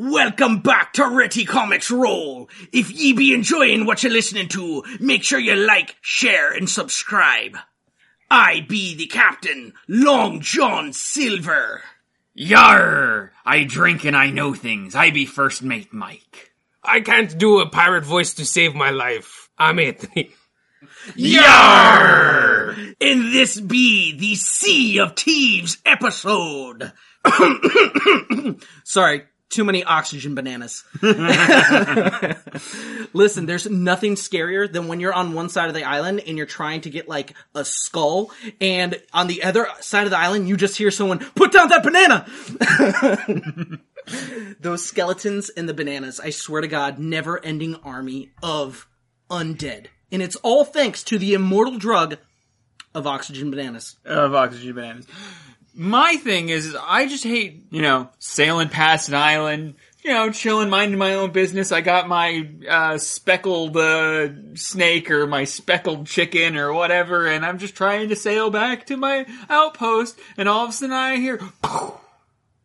Welcome back to Retty Comics Roll. If ye be enjoying what you're listening to, make sure you like, share, and subscribe. I be the captain, Long John Silver. Yar! I drink and I know things. I be first mate Mike. I can't do a pirate voice to save my life. I'm Anthony. Yar! And this be the Sea of Thieves episode. Sorry, too many oxygen bananas. Listen, there's nothing scarier than when you're on one side of the island and you're trying to get like a skull, and on the other side of the island, you just hear someone, put down that banana! Those skeletons and the bananas, I swear to God, never ending army of undead. And it's all thanks to the immortal drug of oxygen bananas. Of oxygen bananas. My thing is, is I just hate, you know, sailing past an island, you know, chilling, minding my own business. I got my uh, speckled uh, snake or my speckled chicken or whatever, and I'm just trying to sail back to my outpost, and all of a sudden I hear,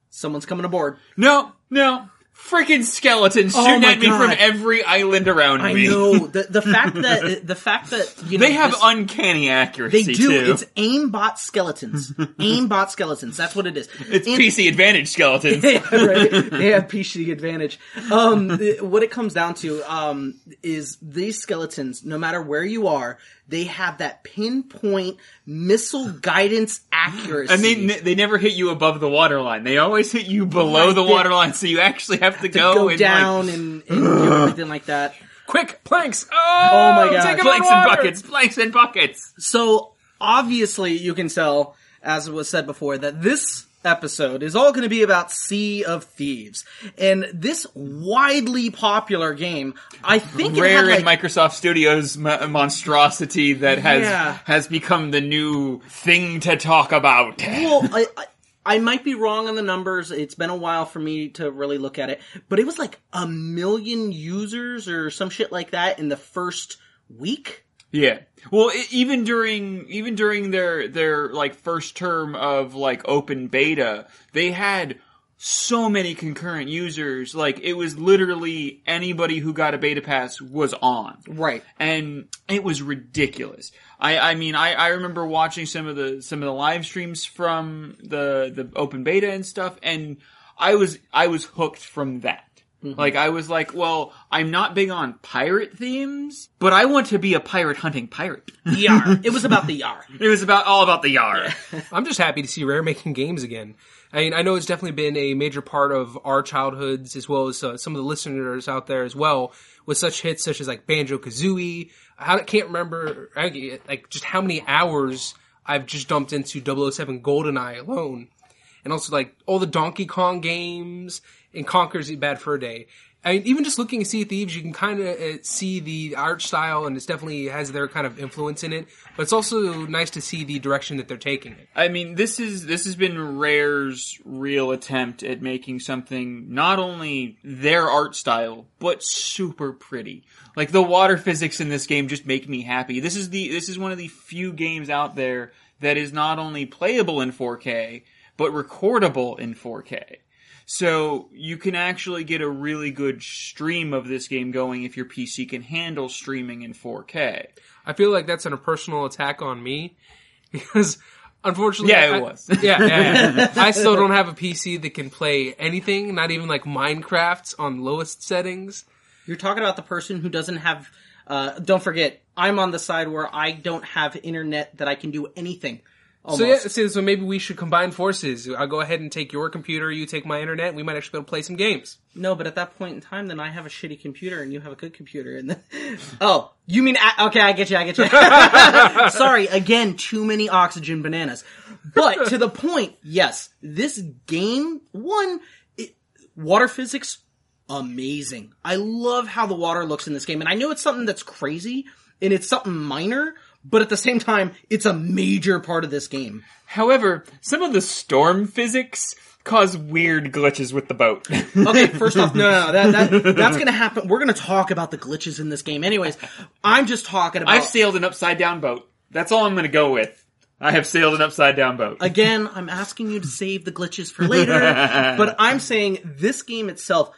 Someone's coming aboard. no, no, freaking skeletons Oh shooting at me from every island around I me. know the the fact that the fact that you know They have this- uncanny accuracy they do. too. It's aimbot skeletons. aimbot skeletons. That's what it is. It's And- PC advantage skeletons. Yeah, right. They have PC advantage. Um, what it comes down to um, is these skeletons, no matter where you are, they have that pinpoint missile guidance accuracy. And they they never hit you above the waterline. They always hit you below Right the waterline, so you actually have to, to go, go, and down like, and, and do everything like that. Quick, planks! Oh, Oh my God. Planks and buckets, planks and buckets. So obviously, you can tell, as was said before, that this episode is all going to be about Sea of Thieves, and this widely popular game. I think it Rare had, in Microsoft Studios mo- monstrosity that has Yeah. has become the new thing to talk about. well, I, I, I might be wrong on the numbers. It's been a while for me to really look at it, but it was like a million users or some shit like that in the first week. Yeah. Well, e- even during even during their their like first term of like open beta, they had so many concurrent users. Like it was literally anybody who got a beta pass was on. Right. and it was ridiculous. I, I mean, I, I remember watching some of the some of the live streams from the the open beta and stuff, and I was I was hooked from that. Like I was like, well, I'm not big on pirate themes, but I want to be a pirate hunting pirate. Yar. it was about the Yar. it was about all about the yar. I'm just happy to see Rare making games again. I mean, I know it's definitely been a major part of our childhoods as well as uh, some of the listeners out there as well, with such hits such as like Banjo Kazooie. I can't remember like just how many hours I've just dumped into 007 GoldenEye alone, and also like all the Donkey Kong games and Conker's Bad Fur Day. I mean, even just looking at Sea of Thieves, you can kind of uh, see the art style, and it definitely has their kind of influence in it. But it's also nice to see the direction that they're taking it. I mean, this is this has been Rare's real attempt at making something not only their art style but super pretty. Like the water physics in this game just make me happy. This is the this is one of the few games out there that is not only playable in 4K but recordable in 4K. So you can actually get a really good stream of this game going if your PC can handle streaming in 4K. I feel like that's an, a personal attack on me because unfortunately, Yeah, it I- was. yeah, yeah, yeah. I still don't have a PC that can play anything, not even like Minecraft on lowest settings. You're talking about the person who doesn't have. Uh, don't forget, I'm on the side where I don't have internet that I can do anything. Almost. So yeah, so, so maybe we should combine forces. I'll go ahead and take your computer, you take my internet. and We might actually be able to play some games. No, but at that point in time, then I have a shitty computer and you have a good computer, and then oh, you mean a- okay? I get you. I get you. Sorry, again, too many oxygen bananas. But to the point, yes, this game one it, water physics amazing. I love how the water looks in this game, and I know it's something that's crazy and it's something minor, but at the same time, it's a major part of this game. However, some of the storm physics cause weird glitches with the boat. Okay, first off, no, no, no, that, that that's gonna happen. We're gonna talk about the glitches in this game, anyways. I'm just talking about. I've sailed an upside down boat. That's all I'm going to go with. I have sailed an upside down boat. Again, I'm asking you to save the glitches for later, but I'm saying this game itself,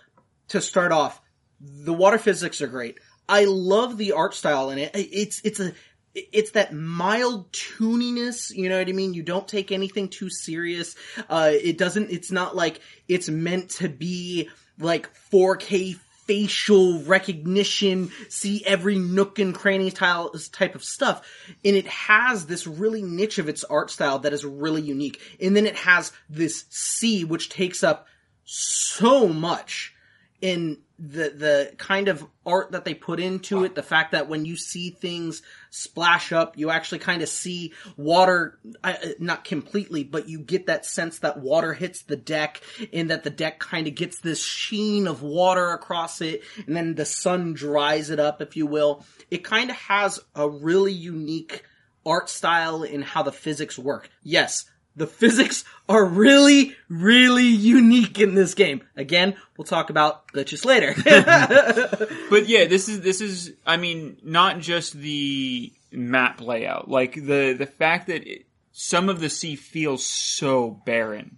to start off, the water physics are great. I love the art style in it. It's it's a it's that mild tuniness, you know what I mean? You don't take anything too serious. Uh, it doesn't, it's not like it's meant to be like 4K facial recognition, see every nook and cranny style, type of stuff. And it has this really niche of its art style that is really unique. And then it has this sea, which takes up so much in the the kind of art that they put into it, the fact that when you see things splash up, you actually kind of see water, uh, not completely, but you get that sense that water hits the deck and that the deck kind of gets this sheen of water across it and then the sun dries it up, if you will. It kind of has a really unique art style in how the physics work. Yes, the physics are really, really unique in this game. Again, we'll talk about glitches later. But yeah, this is this is I mean not just the map layout, like the the fact that it, some of the sea feels so barren.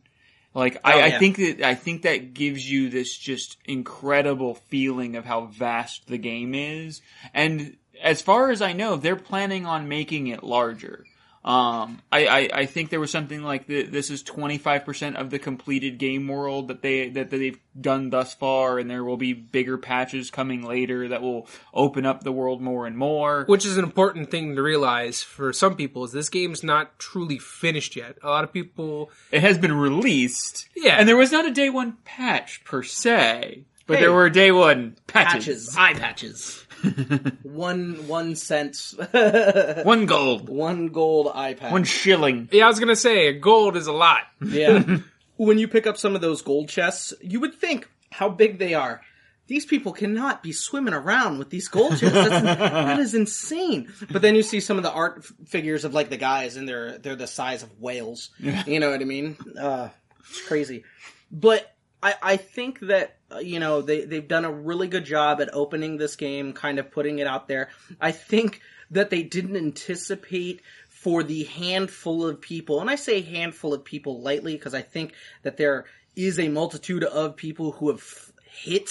Like I, Oh, I yeah. think that I think that gives you this just incredible feeling of how vast the game is, and as far as I know, they're planning on making it larger. Um, I, I, I think there was something like the, this is 25% of the completed game world that they, that they've done thus far, and there will be bigger patches coming later that will open up the world more and more. Which is an important thing to realize for some people is this game's not truly finished yet. A lot of people It has been released. Yeah. And there was not a day one patch per se, but Hey. there were day one patches. patches, eye patches. one, one cent, One gold. one gold iPad. One shilling. Yeah, I was gonna say gold is a lot. Yeah. when you pick up some of those gold chests, you would think how big they are. These people cannot be swimming around with these gold chests. That's, that is insane. But then you see some of the art f- figures of like the guys, and they're they're the size of whales. You know what I mean? Uh, it's crazy. But I I think that uh, you know they they've done a really good job at opening this game, kind of putting it out there. I think that they didn't anticipate for the handful of people, and I say handful of people lightly because I think that there is a multitude of people who have hit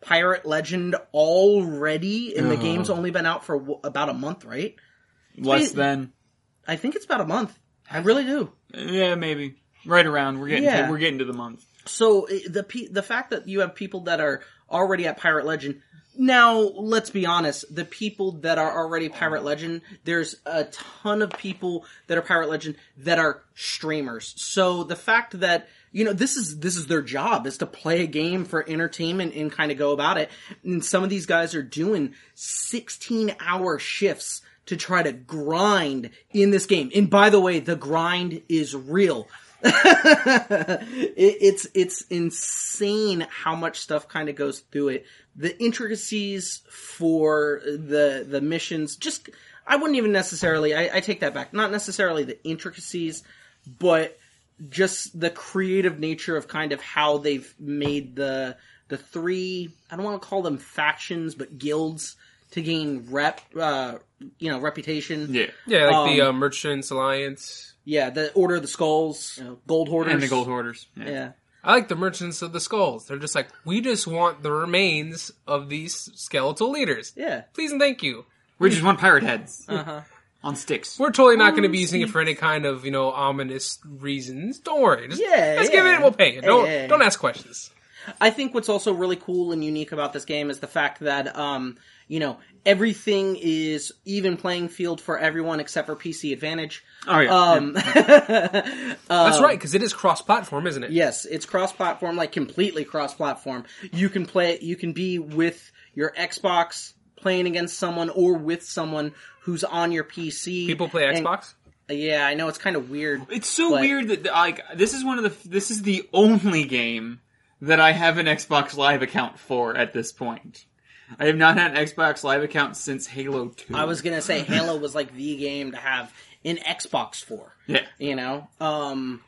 Pirate Legend already, and the game's only been out for w- about a month, right? Less than. I think it's about a month. I really do. Yeah, maybe. Right around. We're getting Yeah. to, we're getting to the month. So eh, the the fact that you have people that are already at Pirate Legend. Now, let's be honest. The people that are already Pirate Legend, there's a ton of people that are Pirate Legend that are streamers. So the fact that you know this is this is their job is to play a game for entertainment and kind of go about it. And some of these guys are doing 16 hour shifts to try to grind in this game. And by the way, the grind is real. it, it's it's insane how much stuff kind of goes through it. The intricacies for the the missions, just I wouldn't even necessarily. I, I take that back. Not necessarily the intricacies, but just the creative nature of kind of how they've made the the three. I don't want to call them factions, but guilds to gain rep, uh, you know, reputation. Yeah. Yeah, like the Um, uh, Merchants Alliance. Yeah, the Order of the Skulls, you know, Gold Hoarders, And the gold hoarders. Yeah. Yeah, I like the Merchants of the Skulls. They're just like, we just want the remains of these skeletal leaders. yeah. Please and thank you. We just want pirate heads. Uh-huh. On sticks. We're totally not going to be using it for any kind of, you know, ominous reasons. Don't worry. Just, Yeah, let's give it and we'll pay you. Don't, Hey, hey. don't ask questions. I think what's also really cool and unique about this game is the fact that, um, you know, everything is even playing field for everyone except for PC Advantage. Oh, yeah. Um, That's right, because it is cross-platform, isn't it? yes, it's cross-platform, like completely cross-platform. You can play, you can be with your Xbox playing against someone or with someone who's on your PC. People play And- Xbox. yeah, I know it's kind of weird. It's so But- weird that like this is one of the this is the only game that I have an Xbox Live account for at this point. I have not had an Xbox Live account since Halo Two. I was gonna say Halo was like the game to have an Xbox for. yeah, You know, um,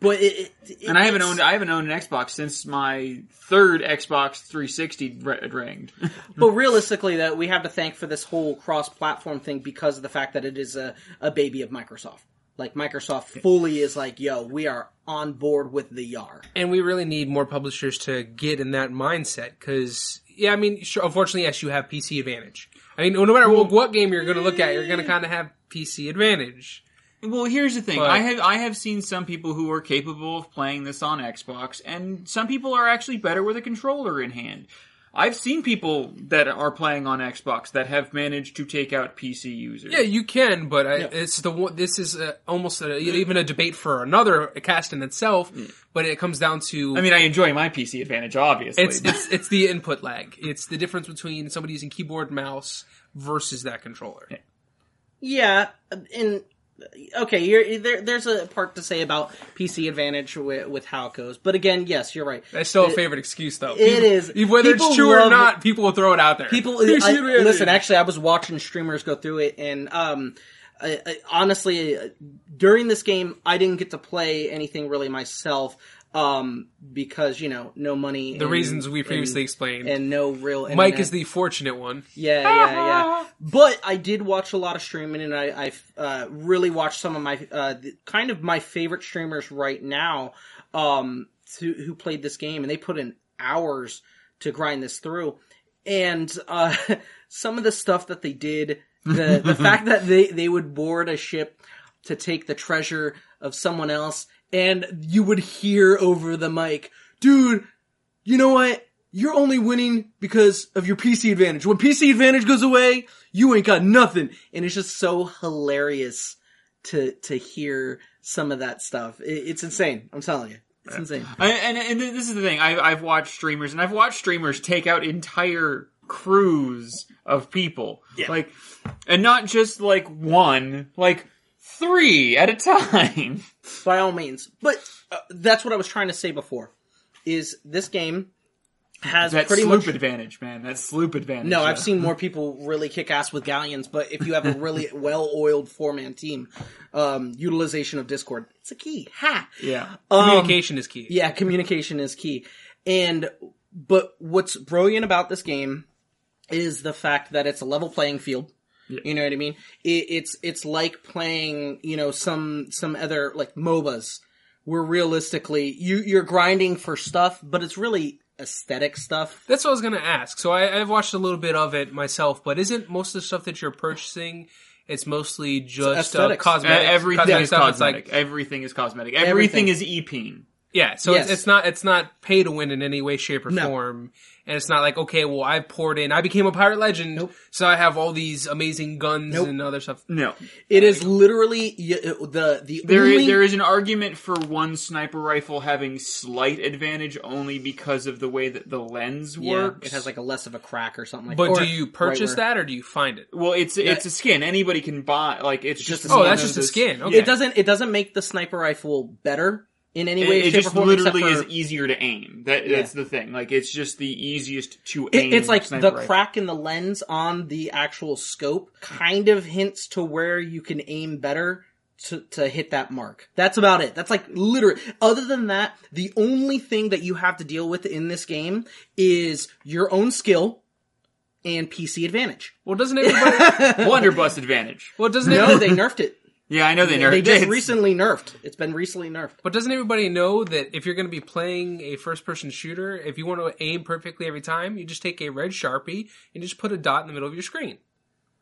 but it, it, it- and I haven't owned I haven't owned an Xbox since my third Xbox 360 ra- ranged. But realistically, that we have to thank for this whole cross-platform thing because of the fact that it is a, a baby of Microsoft. Like Microsoft fully is like, yo, we are on board with the Yar. and we really need more publishers to get in that mindset because yeah i mean sure, unfortunately yes you have pc advantage i mean no matter what, what game you're going to look at you're going to eh. kind of have pc advantage Well, here's the thing. But- I have I have seen some people who are capable of playing this on Xbox, and some people are actually better with a controller in hand. I've seen people that are playing on Xbox that have managed to take out PC users. yeah you can but I, it's the one this is uh almost a, even a debate for another cast in itself but it comes down to I mean, I enjoy my PC advantage, obviously. it's it's it's the input lag it's the difference between somebody using keyboard mouse versus that controller Yeah, and okay, you're, there, there's a part to say about PC Advantage with, with how it goes, but again, yes, you're right. that's still a favorite excuse though It is. whether People it's true or not people will throw it out there People, I, listen. Actually, I was watching streamers go through it, and um, I, I, honestly, uh, during this game, I didn't get to play anything really myself, um, because you know, no money. the and- reasons we and- previously explained and no real. Mike is the fortunate one. Yeah, yeah, yeah. But I did watch a lot of streaming, and I, I uh, really watched some of my uh, the, kind of my favorite streamers right now, um, to, who played this game, and they put in hours to grind this through. And uh, some of the stuff that they did, the the fact that they they would board a ship to take the treasure of someone else, and you would hear over the mic, dude, you know what? You're only winning because of your PC advantage. When PC advantage goes away, you ain't got nothing. And it's just so hilarious to to hear some of that stuff. It, it's insane. I'm telling you, it's insane. I, and and this is the thing. I, I've watched streamers, and I've watched streamers take out entire crews of people, like, and not just like one, like three at a time. By all means, but uh, that's what I was trying to say before. Is this game has That pretty sloop much advantage, man. That sloop advantage. No, yeah. I've seen more people really kick ass with galleons, but if you have a really well-oiled four-man team, um, utilization of Discord, it's a key. Ha! Yeah. Um, Communication is key. yeah, communication is key. And, but what's brilliant about this game is the fact that it's a level playing field. You know what I mean? It, it's, it's like playing, you know, some, some other, like MOBAs, where realistically, you, you're grinding for stuff, but it's really aesthetic stuff. That's what I was going to ask. So I, I've watched a little bit of it myself, but isn't most of the stuff that you're purchasing? It's mostly just uh, aesthetics. Uh, cosmetic. everything cosmetic is cosmetic. like everything is cosmetic. Everything, Everything. is e-peen. Yeah. So Yes. it's, it's not it's not pay to win in any way, shape, or No. form. And it's not like okay, well, I poured in, I became a pirate legend, Nope. so I have all these amazing guns Nope. and other stuff. No. It is literally uh, the, the There only... is, there is an argument for one sniper rifle having slight advantage only because of the way that the lens Yeah, works. it has like a less of a crack or something like But or do you purchase right that or do you find it? well, it's it's a skin. Anybody can buy. Like it's just, just a one Oh, skin. that's just a skin. Okay. It doesn't. It doesn't make the sniper rifle better in any way, it shape, just or form. literally except is easier to aim. That, That's the thing. Like it's just the easiest to it- aim. it's like the rifle. crack in the lens on the actual scope kind of hints to where you can aim better. To, to hit that mark. That's about it. That's like literally, other than that, the only thing that you have to deal with in this game is your own skill and PC advantage. Well, doesn't everybody? blunderbuss advantage. well, doesn't No, everybody, they nerfed it. Yeah, I know they nerfed They just it. recently nerfed. It's been recently nerfed. But doesn't everybody know that if you're going to be playing a first-person shooter, if you want to aim perfectly every time, you just take a red sharpie and just put a dot in the middle of your screen.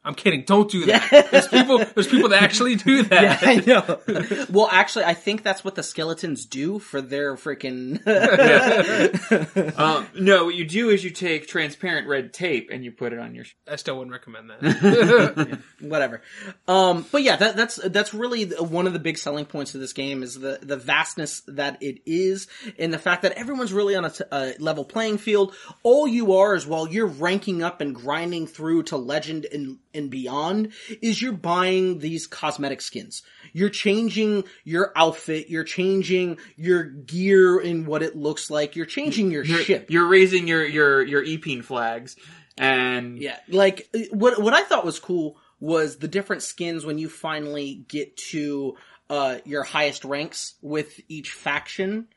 I'm kidding. Don't do that. Yeah. There's people. There's people that actually do that. I know. well, actually, I think that's what the skeletons do for their freaking. Um, no, what you do is you take transparent red tape and you put it on your. I still wouldn't recommend that. whatever. Um, but yeah, that, that's that's really one of the big selling points of this game is the the vastness that it is, and the fact that everyone's really on a, t- a level playing field. All you are is while you're ranking up and grinding through to legend and and beyond, is you're buying these cosmetic skins. You're changing your outfit. You're changing your gear and what it looks like. You're changing your You're, ship. you're raising your your your e-peen flags, and Yeah, like what what I thought was cool was the different skins when you finally get to uh your highest ranks with each faction.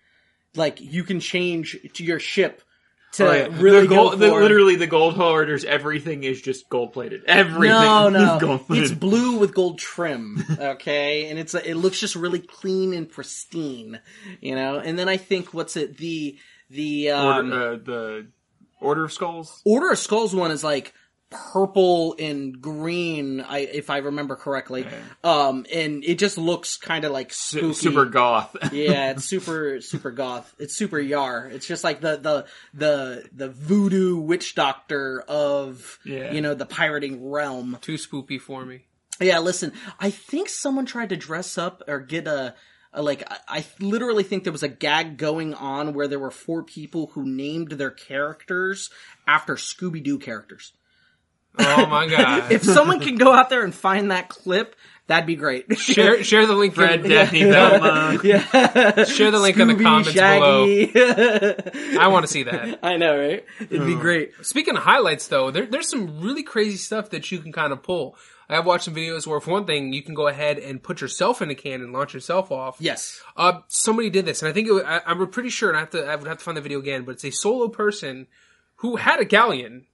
Like you can change to your ship to Oh, yeah. really the gold, go the, literally the gold hoarders. Everything is just gold plated. Everything. no, is no, gold plated. it's blue with gold trim. Okay, and it's it looks just really clean and pristine, you know. And then I think what's it the the um, Order, uh, the Order of Skulls. Order of Skulls one is like purple and green, I if I remember correctly. Um, and it just looks kind of like spooky. super goth. yeah, it's super super goth. It's super yar. It's just like the the the the voodoo witch doctor of Yeah. you know the pirating realm. Too spoopy for me. Yeah, listen, I think someone tried to dress up or get a, like I literally think there was a gag going on where there were four people who named their characters after Scooby Doo characters. Oh my god! If someone can go out there and find that clip, that'd be great. share share the link. Fred, in, Daphne, Velma. yeah, Share the link in the Scooby, comments below. I want to see that. I know, right? It'd be great. Speaking of highlights, though, there, there's some really crazy stuff that you can kind of pull. I have watched some videos where, for one thing, you can go ahead and put yourself in a can and launch yourself off. Yes. Uh, somebody did this, and I think it, wa- I, I'm pretty sure, and I have to, I would have to find the video again, but it's a solo person who had a galleon,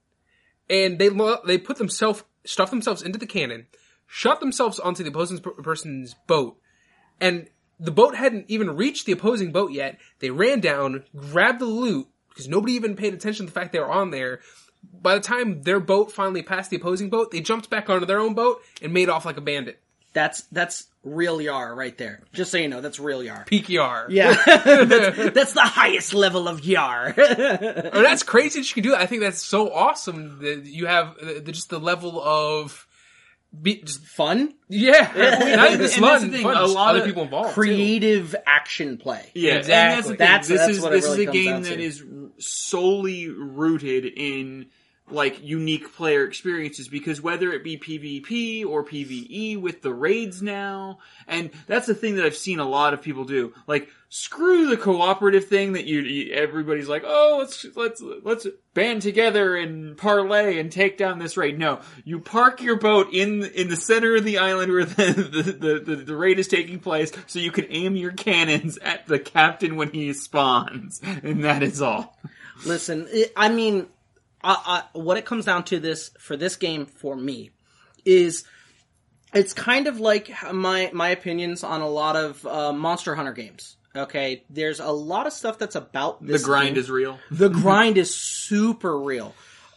and they lo- they put themselves stuffed themselves into the cannon, shot themselves onto the opposing per- person's boat, and the boat hadn't even reached the opposing boat yet. They ran down, grabbed the loot because nobody even paid attention to the fact they were on there. By the time their boat finally passed the opposing boat, they jumped back onto their own boat and made off like a bandit. That's that's real yar right there. Just so you know, that's real yar. Peak yar. Yeah, that's, that's the highest level of yar. Oh, that's crazy that you can do that. I think that's so awesome that you have uh, the, just the level of be, just, Fun, yeah, not even just that's fun, the thing, fun, a lot other of people involved. too. creative action play. Yeah, Exactly. and that's the thing. That's- this that's is what it this really is a comes game down that to. is solely rooted in like unique player experiences because whether it be PvP or PvE with the raids now, and that's the thing that I've seen a lot of people do. Like screw the cooperative thing that you, you everybody's like, oh let's let's let's band together and parlay and take down this raid. No, you park your boat in in the center of the island where the the, the, the, the raid is taking place, so you can aim your cannons at the captain when he spawns, and that is all. Listen, I mean, I, I, what it comes down to this for this game for me is it's kind of like my my opinions on a lot of uh, Monster Hunter games. Okay, there's a lot of stuff that's about The grind game. is real. the grind is super real.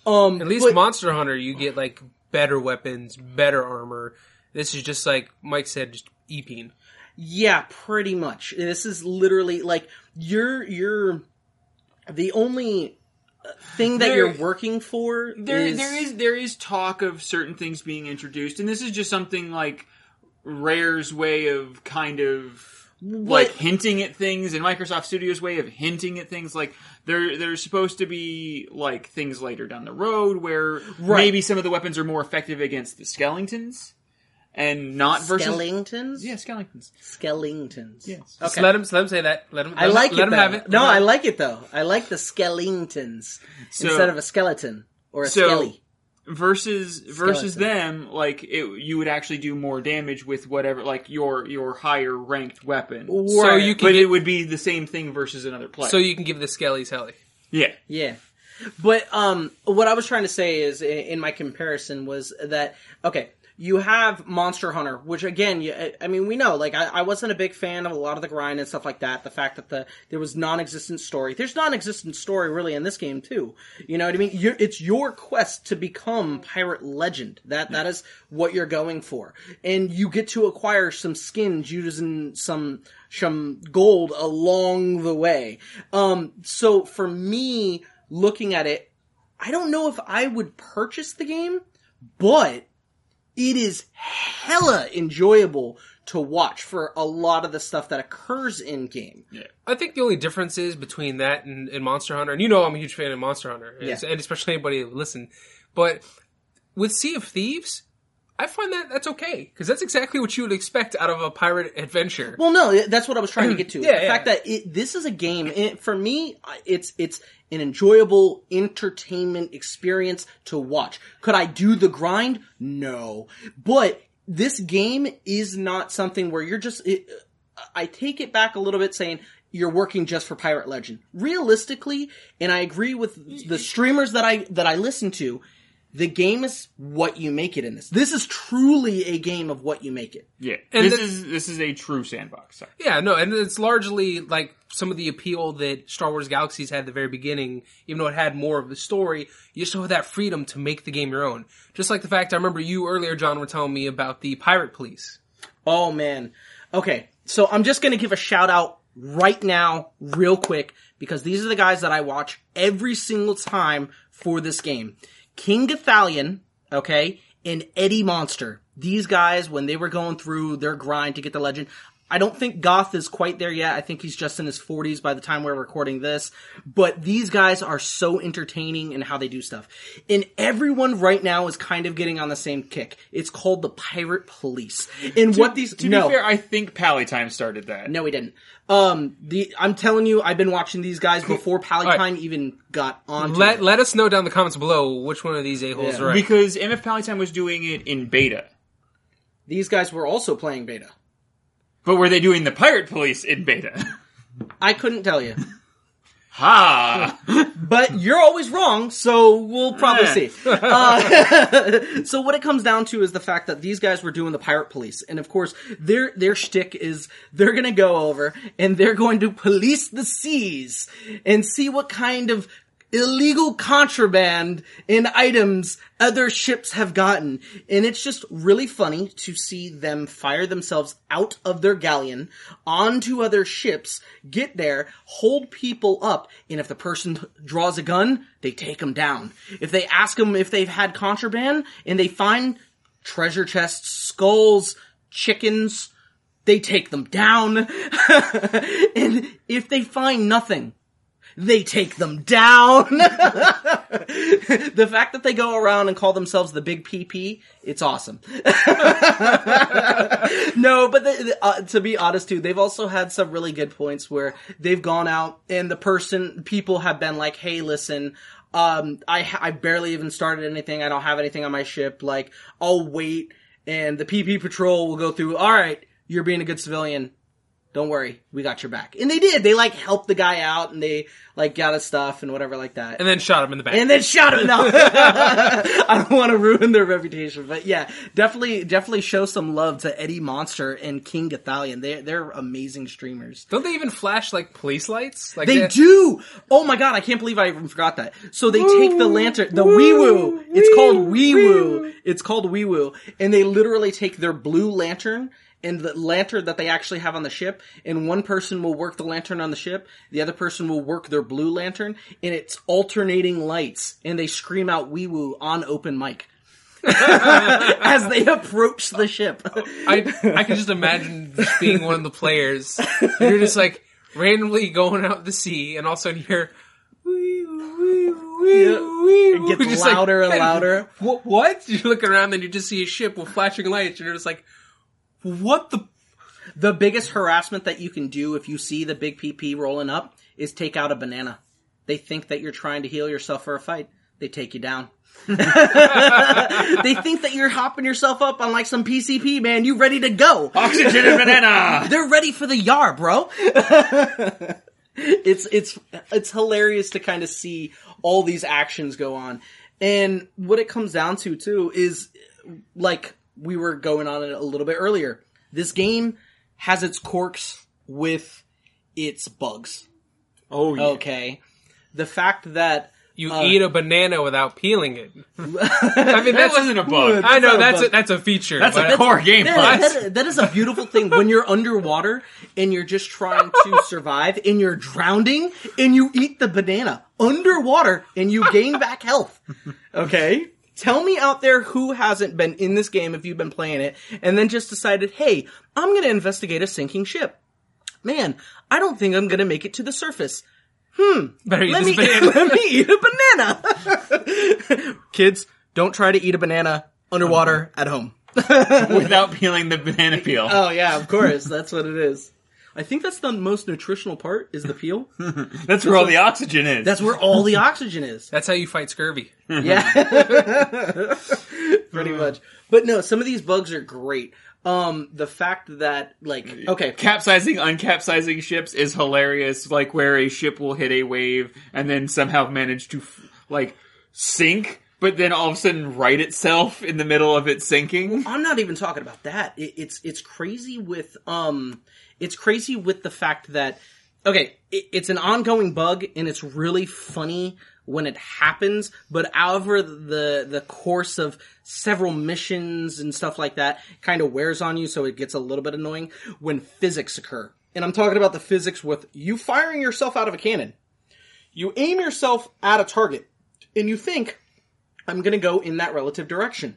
Um, At least but- Monster Hunter, you get like better weapons, better armor. This is just like Mike said, just eeping. Yeah, pretty much. This is literally like you're you're the only thing that There- you're working for. There, is, there is there is talk of certain things being introduced, and this is just something like Rare's way of kind of like hinting at things, and Microsoft Studios' way of hinting at things. Like there, there's supposed to be like things later down the road where maybe some of the weapons are more effective against the skeletons, and not versus Skeletons. yeah skeletons. Skeletons. Yes. Just Okay. let him, let him say that. Let him. I like let it. him though. have it. No, I like it though. I like the skeletons instead of a skeleton or a So- skelly. versus versus Skeleton. them like it, you would actually do more damage with whatever like your your higher ranked weapon So you can but get, it would be the same thing versus another player so you can give the skellies heli. yeah Yeah. But um what I was trying to say is i- in my comparison was that okay, you have Monster Hunter, which again, you, I- mean, we know, like, I, I wasn't a big fan of a lot of the grind and stuff like that. The fact that the there was non-existent story. There's non-existent story really in this game too. You know what I mean? You're, it's your quest to become pirate legend. That that is what you're going for, and you get to acquire some skins using some some gold along the way. Um, so for me, looking at it, I don't know if I would purchase the game, but it is hella enjoyable to watch for a lot of the stuff that occurs in game. I think the only difference is between that and, and Monster Hunter, and you know I'm a huge fan of Monster Hunter, and- Yeah. and especially anybody listen. But with Sea of Thieves, I find that that's okay because that's exactly what you would expect out of a pirate adventure. Well, no, that's what I was trying to get to. Yeah, the yeah. fact that it, this is a game it, for me, it's it's an enjoyable entertainment experience to watch. Could I do the grind? No, but this game is not something where you're just. It, I take it back a little bit, saying you're working just for Pirate Legend. Realistically, and I agree with the streamers that I that I listen to, the game is what you make it in this. This is truly a game of what you make it. Yeah, And this the- is this is a true sandbox. Sorry. Yeah, no, and it's largely like some of the appeal that Star Wars Galaxies had at the very beginning, even though it had more of the story, you still have that freedom to make the game your own. Just like the fact I remember you earlier, John, were telling me about the Pirate Police. Oh man. Okay, so I'm just gonna give a shout out right now, real quick, because these are the guys that I watch every single time for this game. King Gothalion, okay, and Eddie Monster. These guys, when they were going through their grind to get the legend, I don't think Goth is quite there yet. I think he's just in his 40s by the time we're recording this. But these guys are so entertaining in how they do stuff. And everyone right now is kind of getting on the same kick. It's called the Pirate Police. And what these To no. be fair, I think Pallytime started that. No, he didn't. Um, the I'm telling you, I've been watching these guys before Pallytime right. even got on. Let let us know down in the comments below which one of these a holes Yeah. are right. Because MF Pallytime was doing it in beta. These guys were also playing beta. But were they doing the Pirate Police in beta? I couldn't tell you, ha! but you're always wrong, so we'll probably Eh. see. Uh, so what it comes down to is the fact that these guys were doing the pirate police, and of course their their shtick is they're gonna go over and they're going to police the seas and see what kind of illegal contraband and items other ships have gotten. And it's just really funny to see them fire themselves out of their galleon onto other ships, get there, hold people up, and if the person draws a gun, they take them down. If they ask them if they've had contraband and they find treasure chests, skulls, chickens, they take them down. and if they find nothing, they take them down. the fact that they go around and call themselves the big PP, it's awesome. no, but the, the- uh, to be honest too, they've also had some really good points where they've gone out and the person, people have been like, hey, listen, um, I, I barely even started anything. I don't have anything on my ship. Like, I'll wait and the PP patrol will go through, alright, you're being a good civilian don't worry, we got your back. And they did. They like helped the guy out and they like got his stuff and whatever like that. and then shot him in the back. And then shot him. No, I don't want to ruin their reputation, but yeah, definitely, definitely show some love to Eddie Monster and King Gothalion. They they're amazing streamers. Don't they even flash like police lights? Like They do. Oh my god, I can't believe I even forgot that. So they take the lantern, the wee woo. It's called wee woo. It's called wee woo, and they literally take their blue lantern and the lantern that they actually have on the ship, and one person will work the lantern on the ship, the other person will work their blue lantern, and it's alternating lights, and they scream out wee woo on open mic. As they approach the ship. I I can just imagine being one of the players. You're just like randomly going out to sea, and all of a sudden you hear. "Wee, wee, wee, wee, It gets just like, louder and louder. What? What? You look around, then you just see a ship with flashing lights, and you're just like, "What the?" The biggest harassment that you can do if you see the big PP rolling up is take out a banana. They think that you're trying to heal yourself for a fight. They take you down. they think that you're hopping yourself up on like some PCP, man. You ready to go. Oxygen and banana! They're ready for the yar, bro. it's it's it's hilarious to kind of see all these actions go on. And what it comes down to too is like we were going on it a little bit earlier. This game has its quirks with its bugs. Oh, yeah. Okay. The fact that You Uh, eat a banana without peeling it. I mean, That wasn't a bug. I know not a that's a, that's a feature. That's a core game that, plus. that- that is a beautiful thing when you're underwater and you're just trying to survive and you're drowning and you eat the banana underwater and you gain back health. Okay? Tell me out there who hasn't been in this game if you've been playing it and then just decided, hey, I'm gonna investigate a sinking ship. Man, I don't think I'm gonna make it to the surface. Hmm. Better eat Let me, let me eat a banana. Kids, don't try to eat a banana underwater at home. Without peeling the banana peel. Oh yeah, of course. That's what it is. I think that's the most nutritional part is the peel. That's where all the oxygen is. That's where all the oxygen is. That's how you fight scurvy. Yeah. Pretty much. But no, some of these bugs are great. Um, the fact that like okay, Capsizing, uncapsizing ships is hilarious. Like where a ship will hit a wave and then somehow manage to like sink, but then all of a sudden right itself in the middle of it sinking. I'm not even talking about that. It, it's it's crazy with um, it's crazy with the fact that okay, it, it's an ongoing bug and it's really funny when it happens, but over the the course of several missions and stuff like that, kind of wears on you, so it gets a little bit annoying when physics occur. And I'm talking about the physics with you firing yourself out of a cannon. You aim yourself at a target, and you think, I'm gonna go in that relative direction.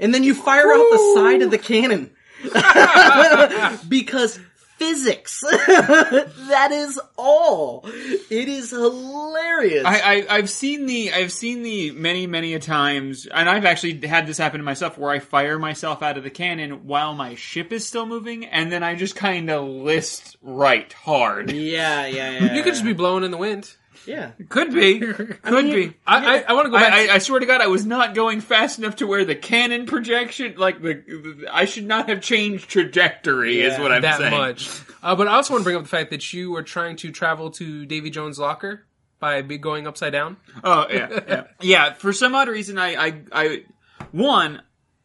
And then you fire out the side of the cannon. because physics. that is all. It is hilarious. I, I I've seen the I've seen the many many a times, and I've actually had this happen to myself where I fire myself out of the cannon while my ship is still moving, and then I just kind of list right hard. yeah, yeah, yeah. You could just be blowing in the wind. Yeah. Could be, could be. I, I, I want to go back. I, I, I swear to God, I was not going fast enough to where the cannon projection, like the, the I should not have changed trajectory, is what I'm that saying. much. Uh, but I also want to bring up the fact that you were trying to travel to Davy Jones' locker by going upside down. Oh yeah, yeah, yeah. For some odd reason, I, I, I, one,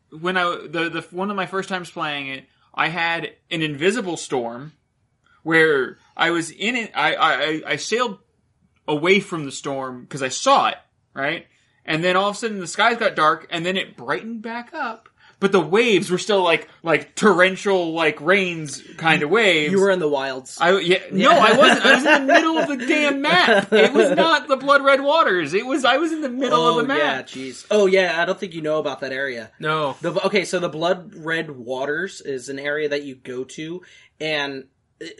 when I the the one of my first times playing it, I had an invisible storm where I was in it. I I, I sailed away from the storm because I saw it right, and then all of a sudden the skies got dark, and then it brightened back up. But the waves were still like like torrential like rains kind of waves. You were in the wilds. I yeah, no, I wasn't. I was in the middle of the damn map. It was not the blood red waters. It was I was in the middle oh of the map. yeah, map. jeez. Oh yeah, I don't think you know about that area. No. The, okay, so the blood red waters is an area that you go to, and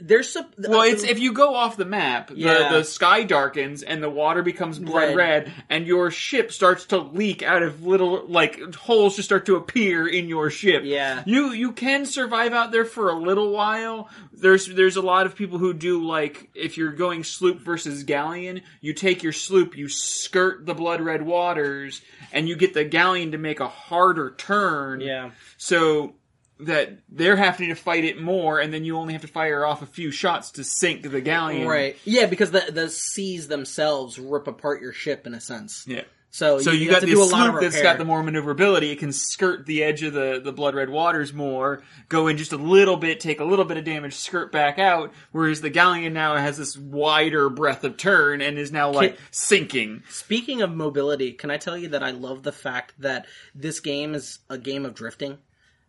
there's some. Well, it's uh, if you go off the map, Yeah. the the sky darkens and the water becomes blood Red. red. and your ship starts to leak out of little like holes just start to appear in your ship. Yeah. you you can survive out there for a little while. There's there's a lot of people who do like if you're going sloop versus galleon, you take your sloop, you skirt the blood red waters, and you get the galleon to make a harder turn. yeah. So that they're having to fight it more, and then you only have to fire off a few shots to sink the galleon. Right. Yeah, because the the seas themselves rip apart your ship in a sense. Yeah. So So you, have got the do a lot of sloop that's got the more maneuverability. It can skirt the edge of the, the blood red waters more, go in just a little bit, take a little bit of damage, skirt back out. Whereas the galleon now has this wider breadth of turn and is now like Can- sinking. Speaking of mobility, can I tell you that I love the fact that this game is a game of drifting?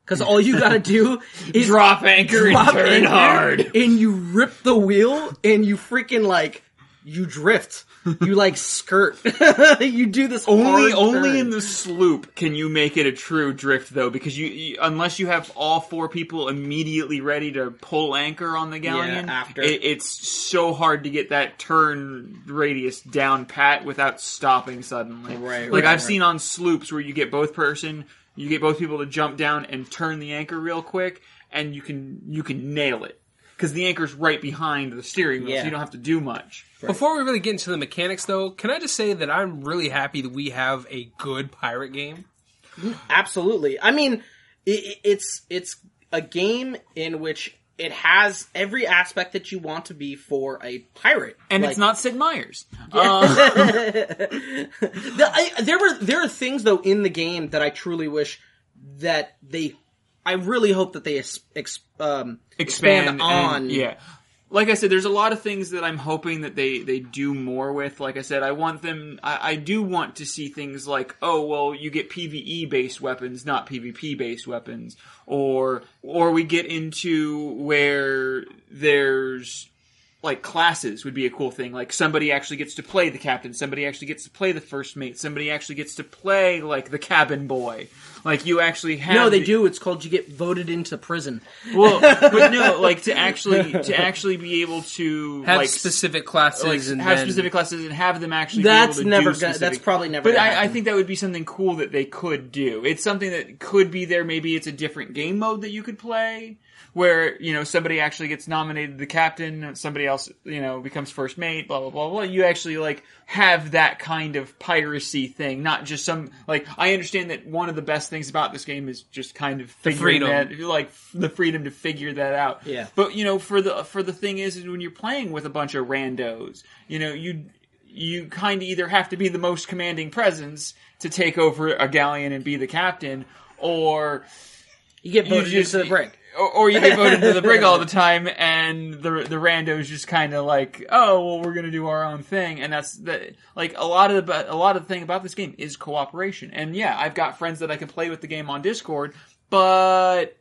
Because all you gotta do is Drop anchor drop and turn anchor, hard. and you rip the wheel, and you freaking like you drift. You like skirt. you do this Only, only turn. in the sloop can you make it a true drift, though, because you, you unless you have all four people immediately ready to pull anchor on the galleon, after. it, it's so hard to get that turn radius down pat without stopping suddenly. Right, like right, I've right. seen on sloops where you get both person, you get both people to jump down and turn the anchor real quick, and you can you can nail it because the anchor's right behind the steering wheel, Yeah. so you don't have to do much. Before we really get into the mechanics, though, can I just say that I'm really happy that we have a good pirate game? Absolutely. I mean, it, it's it's a game in which it has every aspect that you want to be for a pirate, And Like, it's not Sid Meier's. Uh, The- I, there were there are things though in the game that I truly wish that they. I really hope that they ex, um, expand, expand on. and- yeah like i said there's a lot of things that i'm hoping that they they do more with. Like i said i want them i, I do want to see things like oh well you get pve based weapons not pvp based weapons. Or or we get into where there's like classes would be a cool thing. Like somebody actually gets to play the captain, somebody actually gets to play the first mate, somebody actually gets to play like the cabin boy. Like you actually have No, they the- do. It's called you get voted into prison. well, but no, like to actually to actually be able to Have like specific classes like and have then- specific classes and have them actually. That's be able to never gonna. specific- That's probably never. But I, I think that would be something cool that they could do. It's something that could be there. Maybe it's a different game mode that you could play. Where you know somebody actually gets nominated the captain, somebody else you know becomes first mate, blah blah blah blah. You actually like have that kind of piracy thing, not just some like. I understand that one of the best things about this game is just kind of figuring freedom. that, like the freedom to figure that out. Yeah. But you know, for the for the thing is, is when you're playing with a bunch of randos, you know, you you kind of either have to be the most commanding presence to take over a galleon and be the captain, or You get voted just- into the brig. Or, or you get voted to the brig all the time, and the the randos just kind of like, oh well, we're gonna do our own thing, and that's the like a lot of the a lot of the thing about this game is cooperation, and yeah, I've got friends that I can play with the game on Discord, but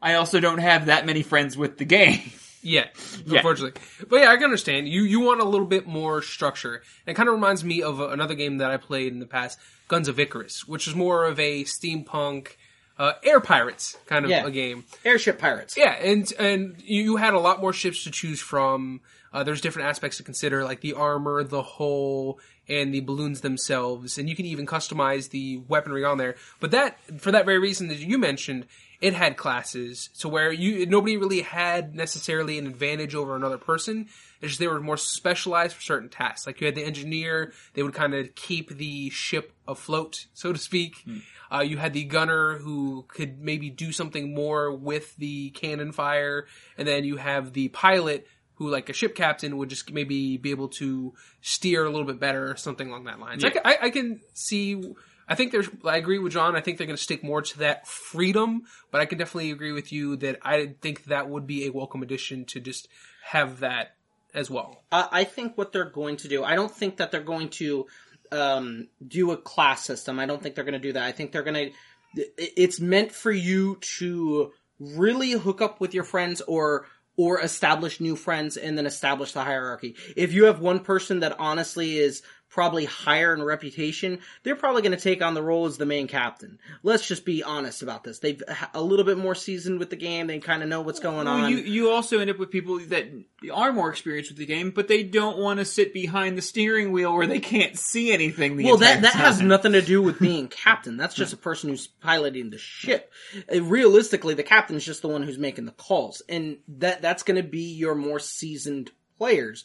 I also don't have that many friends with the game. Yeah, Yeah. unfortunately. But yeah, I can understand. You you want a little bit more structure. And it kind of reminds me of uh, another game that I played in the past, Guns of Icarus, which is more of a steampunk uh, air pirates kind of Yeah. a game. Airship pirates. Yeah, and and you had a lot more ships to choose from. Uh, there's different aspects to consider, like the armor, the hull, and the balloons themselves, and you can even customize the weaponry on there. But that, for that very reason that you mentioned, it had classes to where you nobody really had necessarily an advantage over another person. It's just they were more specialized for certain tasks. Like you had the engineer, they would kind of keep the ship afloat, so to speak. Uh, you had the gunner who could maybe do something more with the cannon fire, and then you have the pilot who, like a ship captain, would just maybe be able to steer a little bit better or something along that line. So I, I, I can see. I think there's. I agree with John. I think they're going to stick more to that freedom, but I can definitely agree with you that I think that would be a welcome addition to just have that as well. Uh, I think what they're going to do, I don't think that they're going to um, do a class system. I don't think they're going to do that. I think they're going to. It's meant for you to really hook up with your friends or or establish new friends and then establish the hierarchy. If you have one person that honestly is probably higher in reputation, they're probably going to take on the role as the main captain. Let's just be honest about this. They've a little bit more seasoned with the game. They kind of know what's going Well, on. you you also end up with people that are more experienced with the game, but they don't want to sit behind the steering wheel where they can't see anything. The Well, that that has nothing to do with being captain. That's just a person who's piloting the ship. Uh, Realistically, the captain's just the one who's making the calls, and that that's going to be your more seasoned players.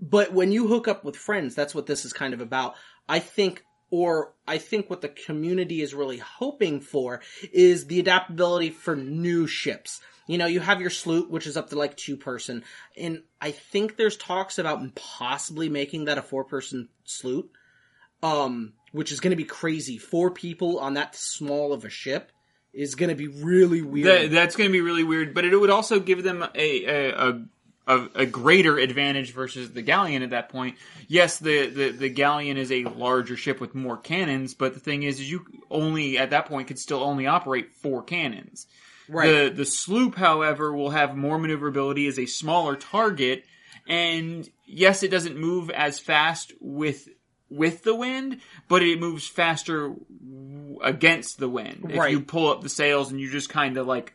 But when you hook up with friends, that's what this is kind of about. I think, or I think what the community is really hoping for is the adaptability for new ships. You know, you have your sloop, which is up to like two person, and I think there's talks about possibly making that a four person sloop um, which is going to be crazy. Four people on that small of a ship is going to be really weird. That, that's going to be really weird, but it would also give them a a, a a a greater advantage versus the galleon at that point. Yes, the, the, the galleon is a larger ship with more cannons, but the thing is, is you only at that point could still only operate four cannons. right. The the sloop, however, will have more maneuverability as a smaller target, and yes, it doesn't move as fast with with the wind, but it moves faster against the wind. If you pull up the sails and you just kind of like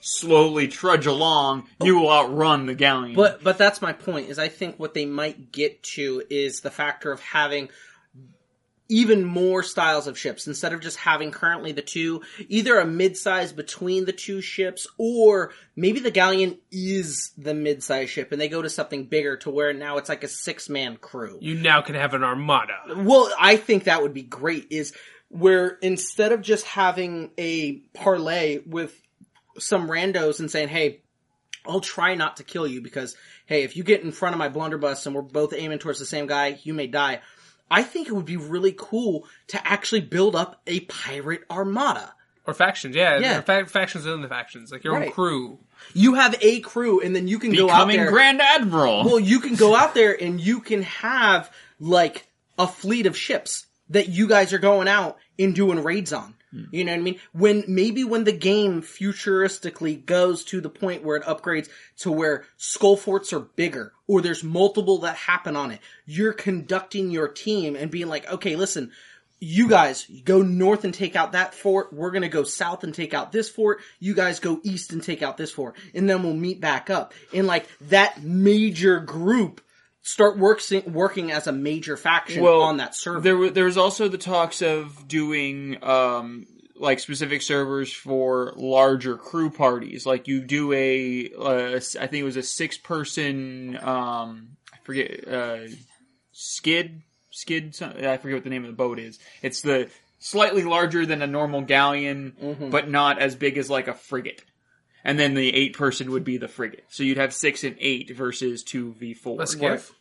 slowly trudge along, you will outrun the galleon. but but that's my point. Is I think what they might get to is the factor of having even more styles of ships instead of just having currently the two either a mid-size between the two ships or maybe the galleon is the mid-size ship and they go to something bigger to where now it's like a six-man crew You now can have an armada. Well, I think that would be great is where instead of just having a parlay with some randos and saying, hey, I'll try not to kill you because, hey, if you get in front of my blunderbuss and we're both aiming towards the same guy, you may die. I think it would be really cool to actually build up a pirate armada. Or factions, yeah. Yeah. Fa- factions within the factions. Like your own crew. You have a crew and then you can go out there. becoming there. Grand Admiral. Well, you can go out there and you can have like a fleet of ships that you guys are going out and doing raids on. Hmm. You know what I mean? When maybe when the game futuristically goes to the point where it upgrades to where skull forts are bigger or there's multiple that happen on it, you're conducting your team and being like, okay, listen, you guys go north and take out that fort. We're gonna go south and take out this fort. You guys go east and take out this fort, and then we'll meet back up. And like that major group start working working as a major faction Well, on that server. There, were- there was also the talks of doing um, like specific servers for larger crew parties. Like you do a, uh, I think it was a six person, um, I forget, uh, skid, skid, I forget what the name of the boat is. It's the slightly larger than a normal galleon, Mm-hmm. but not as big as like a frigate. And then the eight person would be the frigate. So you'd have six and eight versus two v four. A skiff?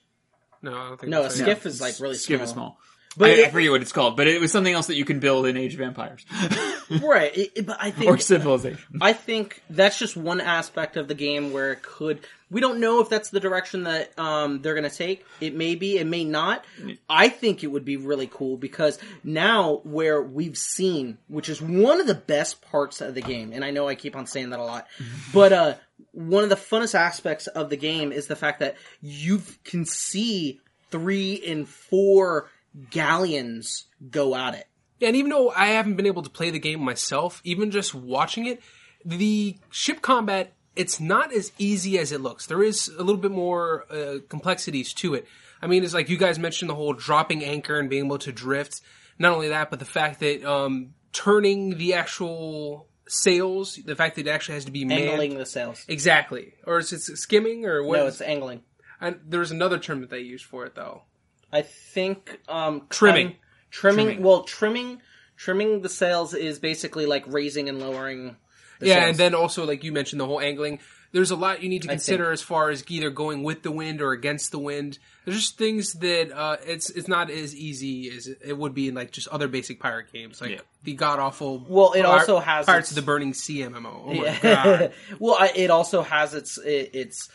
No, I don't think No, a that's skiff is like really Skiff small. is small. But I, I forget what it's called, but it was something else that you can build in Age of Empires Right, it- it- but I think or Civilization. I think that's just one aspect of the game where it could. We don't know if that's the direction that um, they're going to take. It may be, it may not. I think it would be really cool because now where we've seen, which is one of the best parts of the game, and I know I keep on saying that a lot, but uh, one of the funnest aspects of the game is the fact that you can see three and four galleons go at it. Yeah, and even though I haven't been able to play the game myself, even just watching it, the ship combat it's not as easy as it looks. There is a little bit more uh, complexities to it. I mean, it's like you guys mentioned the whole dropping anchor and being able to drift. Not only that, but the fact that um, turning the actual sails, the fact that it actually has to be manned. Angling the sails. Exactly. Or is it skimming or what? No, it's angling. and there's another term that they use for it though. I think um Trimming. cutting- trimming, Trimming. Well, trimming, trimming the sails is basically like raising and lowering. The yeah, sails. and then also like you mentioned the whole angling. There's a lot you need to consider as far as either going with the wind or against the wind. There's just things that uh, it's it's not as easy as it would be in like just other basic pirate games, like Yeah. the god awful. Well, it also has Pirates its- of the Burning Sea MMO. Oh my Yeah. god! well, I, it also has its it, its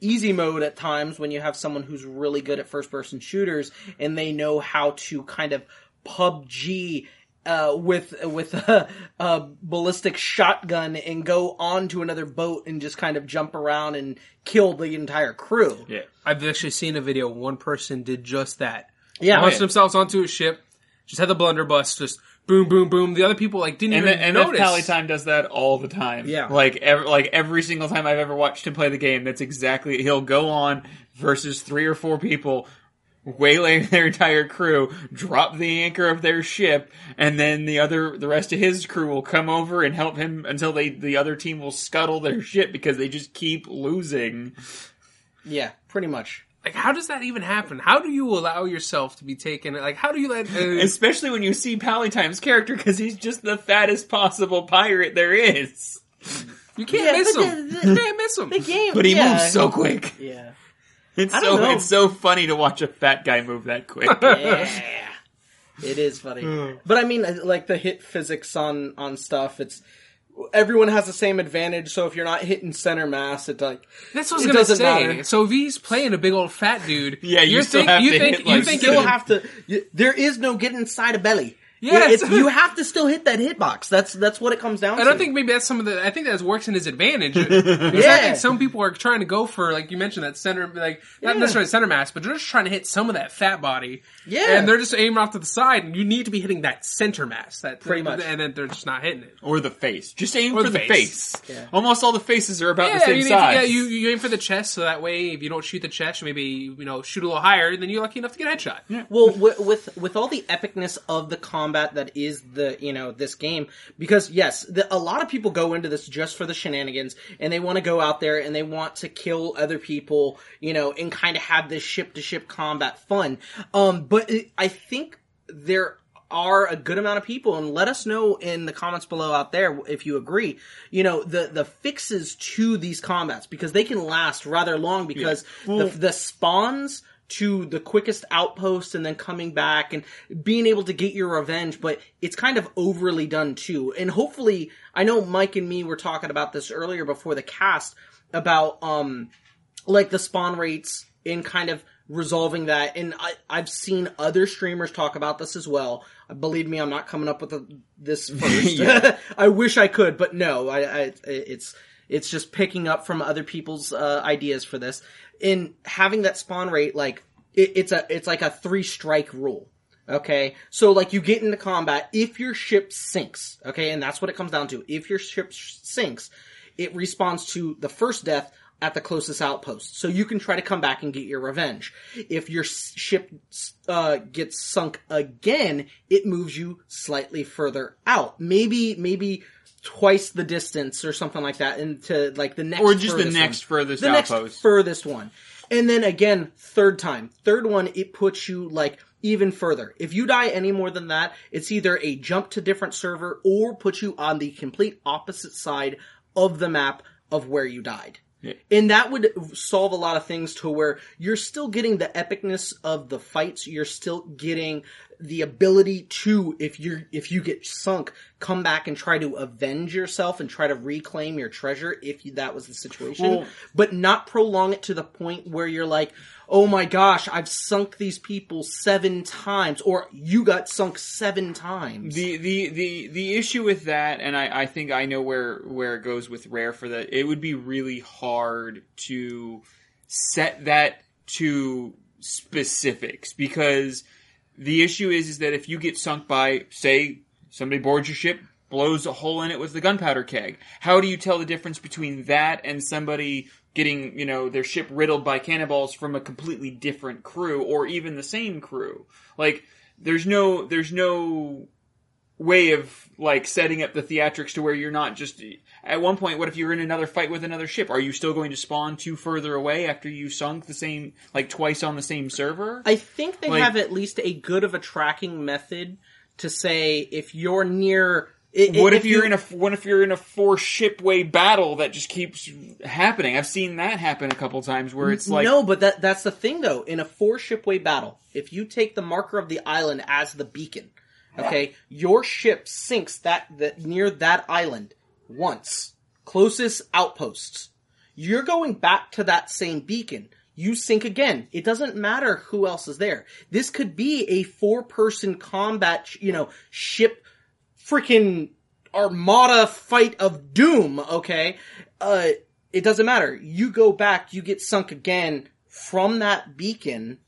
easy mode at times when you have someone who's really good at first person shooters and they know how to kind of PUBG. Uh, with with a, a ballistic shotgun and go onto another boat and just kind of jump around and kill the entire crew. Yeah. I've actually seen a video. One person did just that. Yeah, launched themselves onto a ship, just had the blunderbuss, just boom, boom, boom. The other people like didn't And, even then, and notice. Pallytime does that all the time. Yeah. Like every, like every single time I've ever watched him play the game, that's exactly he'll go on versus three or four people, waylay their entire crew, drop the anchor of their ship, and then the other the rest of his crew will come over and help him until they the other team will scuttle their ship because they just keep losing. yeah, pretty much. Like, how does that even happen? How do you allow yourself to be taken? Like, how do you let? Uh, Especially when you see Pallytime's character because he's just the fattest possible pirate there is. you can't Yeah, miss him. the- the- you can't miss him. The game, But he yeah. moves so quick. Yeah. It's I so don't know. it's so funny to watch a fat guy move that quick. Yeah. it is funny. But I mean, like the hit physics on on stuff, it's everyone has the same advantage. So if you're not hitting center mass, it's like That's what I was gonna doesn't say. matter. So if he's playing a big old fat dude, Yeah, you you're still think, have you to think hit, you like, think you still have to. You, there is no getting inside a belly. Yes. It's- you have to still hit that hitbox. That's that's what it comes down I to. I don't think maybe that's some of the. I think that works in his advantage. Because I Yeah. think some people are trying to go for, like you mentioned, that center, like not Yeah. necessarily center mass, but they're just trying to hit some of that fat body. Yeah. and they're just aiming off to the side, and you need to be hitting that center mass. That Pretty much. and then they're just not hitting it. or the face. Just aim Or for the the face. face. Yeah. Almost all the faces are about Yeah, the same you size. To, yeah, you you aim for the chest, so that way if you don't shoot the chest, maybe you know shoot a little higher, then you're lucky enough to get a headshot. Well, with, with with all the epicness of the combat that is the you know this game, because yes, the, a lot of people go into this just for the shenanigans, and they want to go out there and they want to kill other people, you know, and kind of have this ship to ship combat fun. Um, but it, I think there are a good amount of people and let us know in the comments below out there if you agree you know the the fixes to these combats because they can last rather long because the, the spawns to the quickest outpost and then coming back and being able to get your revenge but it's kind of overly done too and hopefully i know mike and me were talking about this earlier before the cast about um like the spawn rates in kind of resolving that. And I, I've seen other streamers talk about this as well. Believe me, I'm not coming up with a, this first. I wish I could, but no, I, I, it's, it's just picking up from other people's uh, ideas for this. In having that spawn rate, like it, it's a, it's like a three strike rule. Okay, so like you get into combat, if your ship sinks, okay, and that's what it comes down to. If your ship sh- sinks, it respawns to the first death at the closest outpost. So you can try to come back and get your revenge. If your ship uh, gets sunk again, it moves you slightly further out. Maybe, maybe twice the distance or something like that into like the next Or just the next one. furthest the next outpost. furthest one. And then again, third time. Third one, it puts you like even further. If you die any more than that, it's either a jump to different server or puts you on the complete opposite side of the map of where you died. And that would solve a lot of things to where you're still getting the epicness of the fights. You're still getting the ability to, if you're, if you get sunk, come back and try to avenge yourself and try to reclaim your treasure if you, that was the situation. Well- but not prolong it to the point where you're like, oh my gosh, I've sunk these people seven times, or you got sunk seven times. The the the the issue with that, and I, I think I know where where it goes with rare for that. It would be really hard to set that to specifics because the issue is is that if you get sunk by say somebody boards your ship blows a hole in it with the gunpowder keg how do you tell the difference between that and somebody getting you know their ship riddled by cannonballs from a completely different crew or even the same crew like there's no there's no way of like setting up the theatrics to where you're not just at one point what if you're in another fight with another ship are you still going to spawn too further away after you sunk the same like twice on the same server I think they Like- have at least a good of a tracking method to say if you're near. I- what i- if, you're in a what if you're in a four shipway battle that just keeps happening i've seen that happen a couple times where it's like no, but that that's the thing though. In a four shipway battle, if you take the marker of the island as the beacon, okay, your ship sinks that, that near that island once, closest outposts. You're going back to that same beacon. You sink again. It doesn't matter who else is there. This could be a four person combat, you know, ship freaking armada fight of doom, okay? Uh, it doesn't matter. You go back, you get sunk again from that beacon,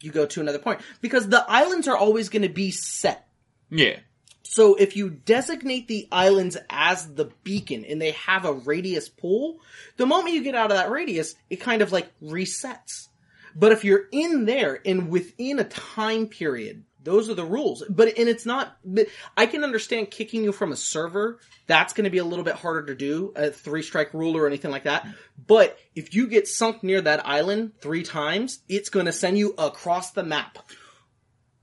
you go to another point. Because the islands are always going to be set. yeah So if you designate the islands as the beacon and they have a radius pool, the moment you get out of that radius, it kind of like resets. But if you're in there and within a time period, those are the rules. But and it's not. I can understand kicking you from a server. That's going to be a little bit harder to do, a three strike rule or anything like that. But if you get sunk near that island three times, it's going to send you across the map.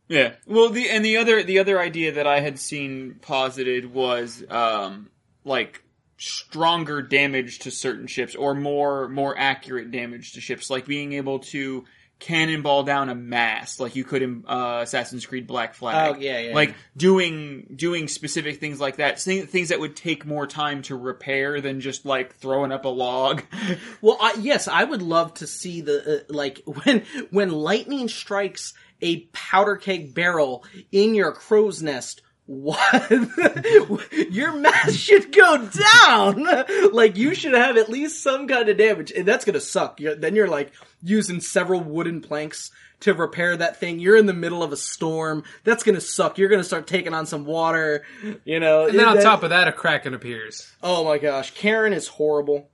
Yeah. Well, the and the other the other idea that I had seen posited was um like stronger damage to certain ships or more more accurate damage to ships, like being able to cannonball down a mast, like you could in uh, Assassin's Creed Black Flag. Oh, yeah, yeah, Like doing doing specific things like that, things things that would take more time to repair than just like throwing up a log. Well, I, yes, I would love to see the uh, like when when lightning strikes a powder keg barrel in your crow's nest. What your mask should go down. Like you should have at least some kind of damage, and that's gonna suck. You're, then you're like using several wooden planks to repair that thing. You're in the middle of a storm. That's gonna suck. You're gonna start taking on some water. You know. And then on that- top of that, a kraken appears. oh my gosh, Karen is horrible.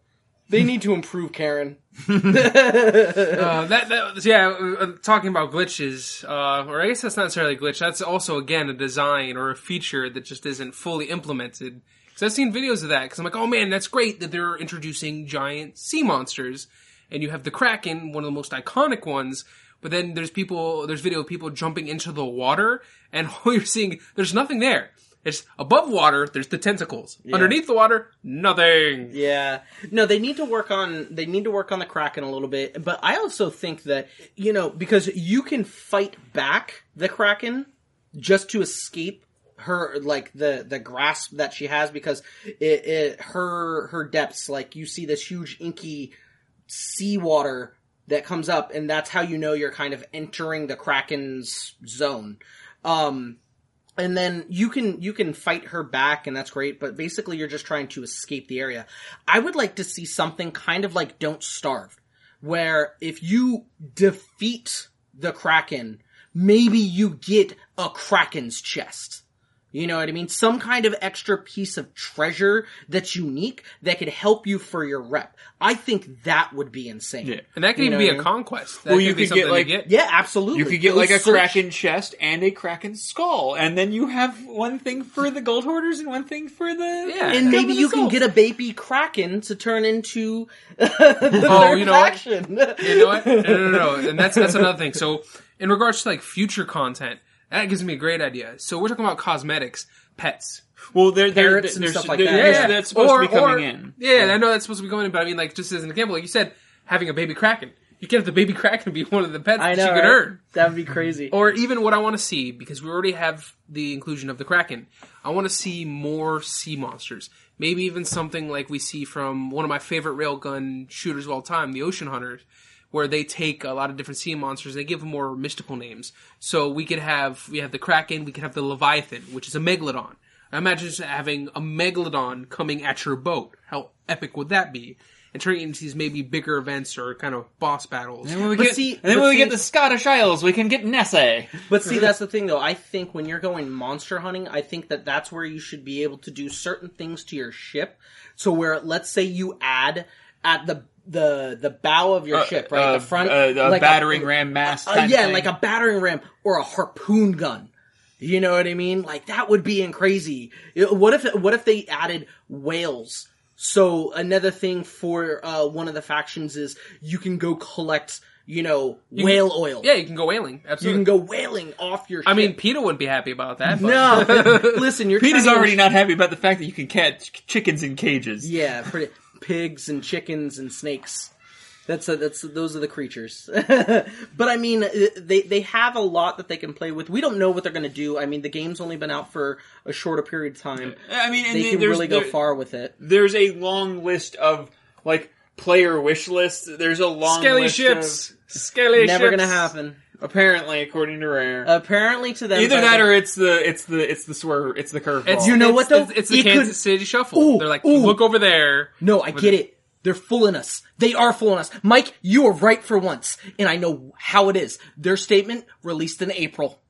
They need to improve Karen. Uh, that, that yeah, uh, talking about glitches, uh, or I guess that's not necessarily a glitch. That's also again a design or a feature that just isn't fully implemented. Because I've seen videos of that. Because I'm like, oh man, that's great that they're introducing giant sea monsters, and you have the kraken, one of the most iconic ones. But then there's people, there's video of people jumping into the water, and all you're seeing, there's nothing there. It's above water, there's the tentacles. Underneath the water, nothing. Yeah. No, they need to work on they need to work on the Kraken a little bit. But I also think that, you know, because you can fight back the Kraken just to escape her like the the grasp that she has because it, it her her depths like you see this huge inky seawater that comes up and that's how you know you're kind of entering the Kraken's zone. Um and then you can you can fight her back and that's great but basically you're just trying to escape the area. I would like to see something kind of like don't starve where if you defeat the kraken maybe you get a kraken's chest You know what I mean? Some kind of extra piece of treasure that's unique that could help you for your rep. I think that would be insane. Yeah. And that could You even be what I a mean? conquest. That Well, could you be could get, like- get. Yeah, absolutely. You could get Those like a search- kraken chest and a kraken skull, and then you have one thing for the gold hoarders and one thing for the Yeah. And maybe you can get a baby kraken to turn into the Oh, third you know what? faction. You know what? No, no, no, no. And that's that's another thing. So, in regards to like future content, that gives me a great idea. So we're talking about cosmetics, pets. Well, there, there, Parrots and there's, stuff like there- that. Yeah. that's supposed to be coming in. Yeah, I know that's supposed to be going in, but I mean, like just as an example, like you said, having a baby kraken. You can have the baby kraken be one of the pets I that know. could right? earn. That would be crazy. Or even what I want to see, because we already have the inclusion of the Kraken, I want to see more sea monsters. Maybe even something like we see from one of my favorite railgun shooters of all time, the Ocean Hunters, where they take a lot of different sea monsters, they give them more mystical names. So we could have, we have the Kraken, we could have the Leviathan, which is a Megalodon. I imagine just having a Megalodon coming at your boat. How epic would that be? And turning it into these maybe bigger events or kind of boss battles. And when we But get, see- and then when we see- get the Scottish Isles, we can get Nessie. But see, that's the thing, though. I think when you're going monster hunting, I think that that's where you should be able to do certain things to your ship. So where, let's say, you add at the the the bow of your ship, right, Uh, the front, uh, a like battering ram mast. uh, yeah, like a battering ram or a harpoon gun. You know what I mean? Like that would be in crazy. What if what if they added whales? So another thing for uh, one of the factions is you can go collect, you know, whale oil. Yeah, you can go whaling. Absolutely. You can go whaling off your. ship. I mean, PETA wouldn't be happy about that. But. No, listen, you're Pete is to- already not happy about the fact that you can catch chickens in cages. Yeah, pretty pigs and chickens and snakes. That's a, that's those are the creatures. but I mean, uh, they they have a lot that they can play with. We don't know what they're going to do. I mean, the game's only been out for a shorter period of time. I mean, and They can really go there- far with it. There's a long list of like player wish lists. There's a long Skelly list ships. Of, Skelly Never ships. going to happen. Apparently, according to Rare, Apparently, to them, either that the- or it's the it's the it's the swerve, it's the curveball. It's, You know it's- what, though? It's, it's the It could- Kansas City Shuffle. Ooh, They're like, ooh. look over there. no, I get it. They're fooling us. They are fooling us. Mike, you are right for once, and I know how it is. Their statement released in April.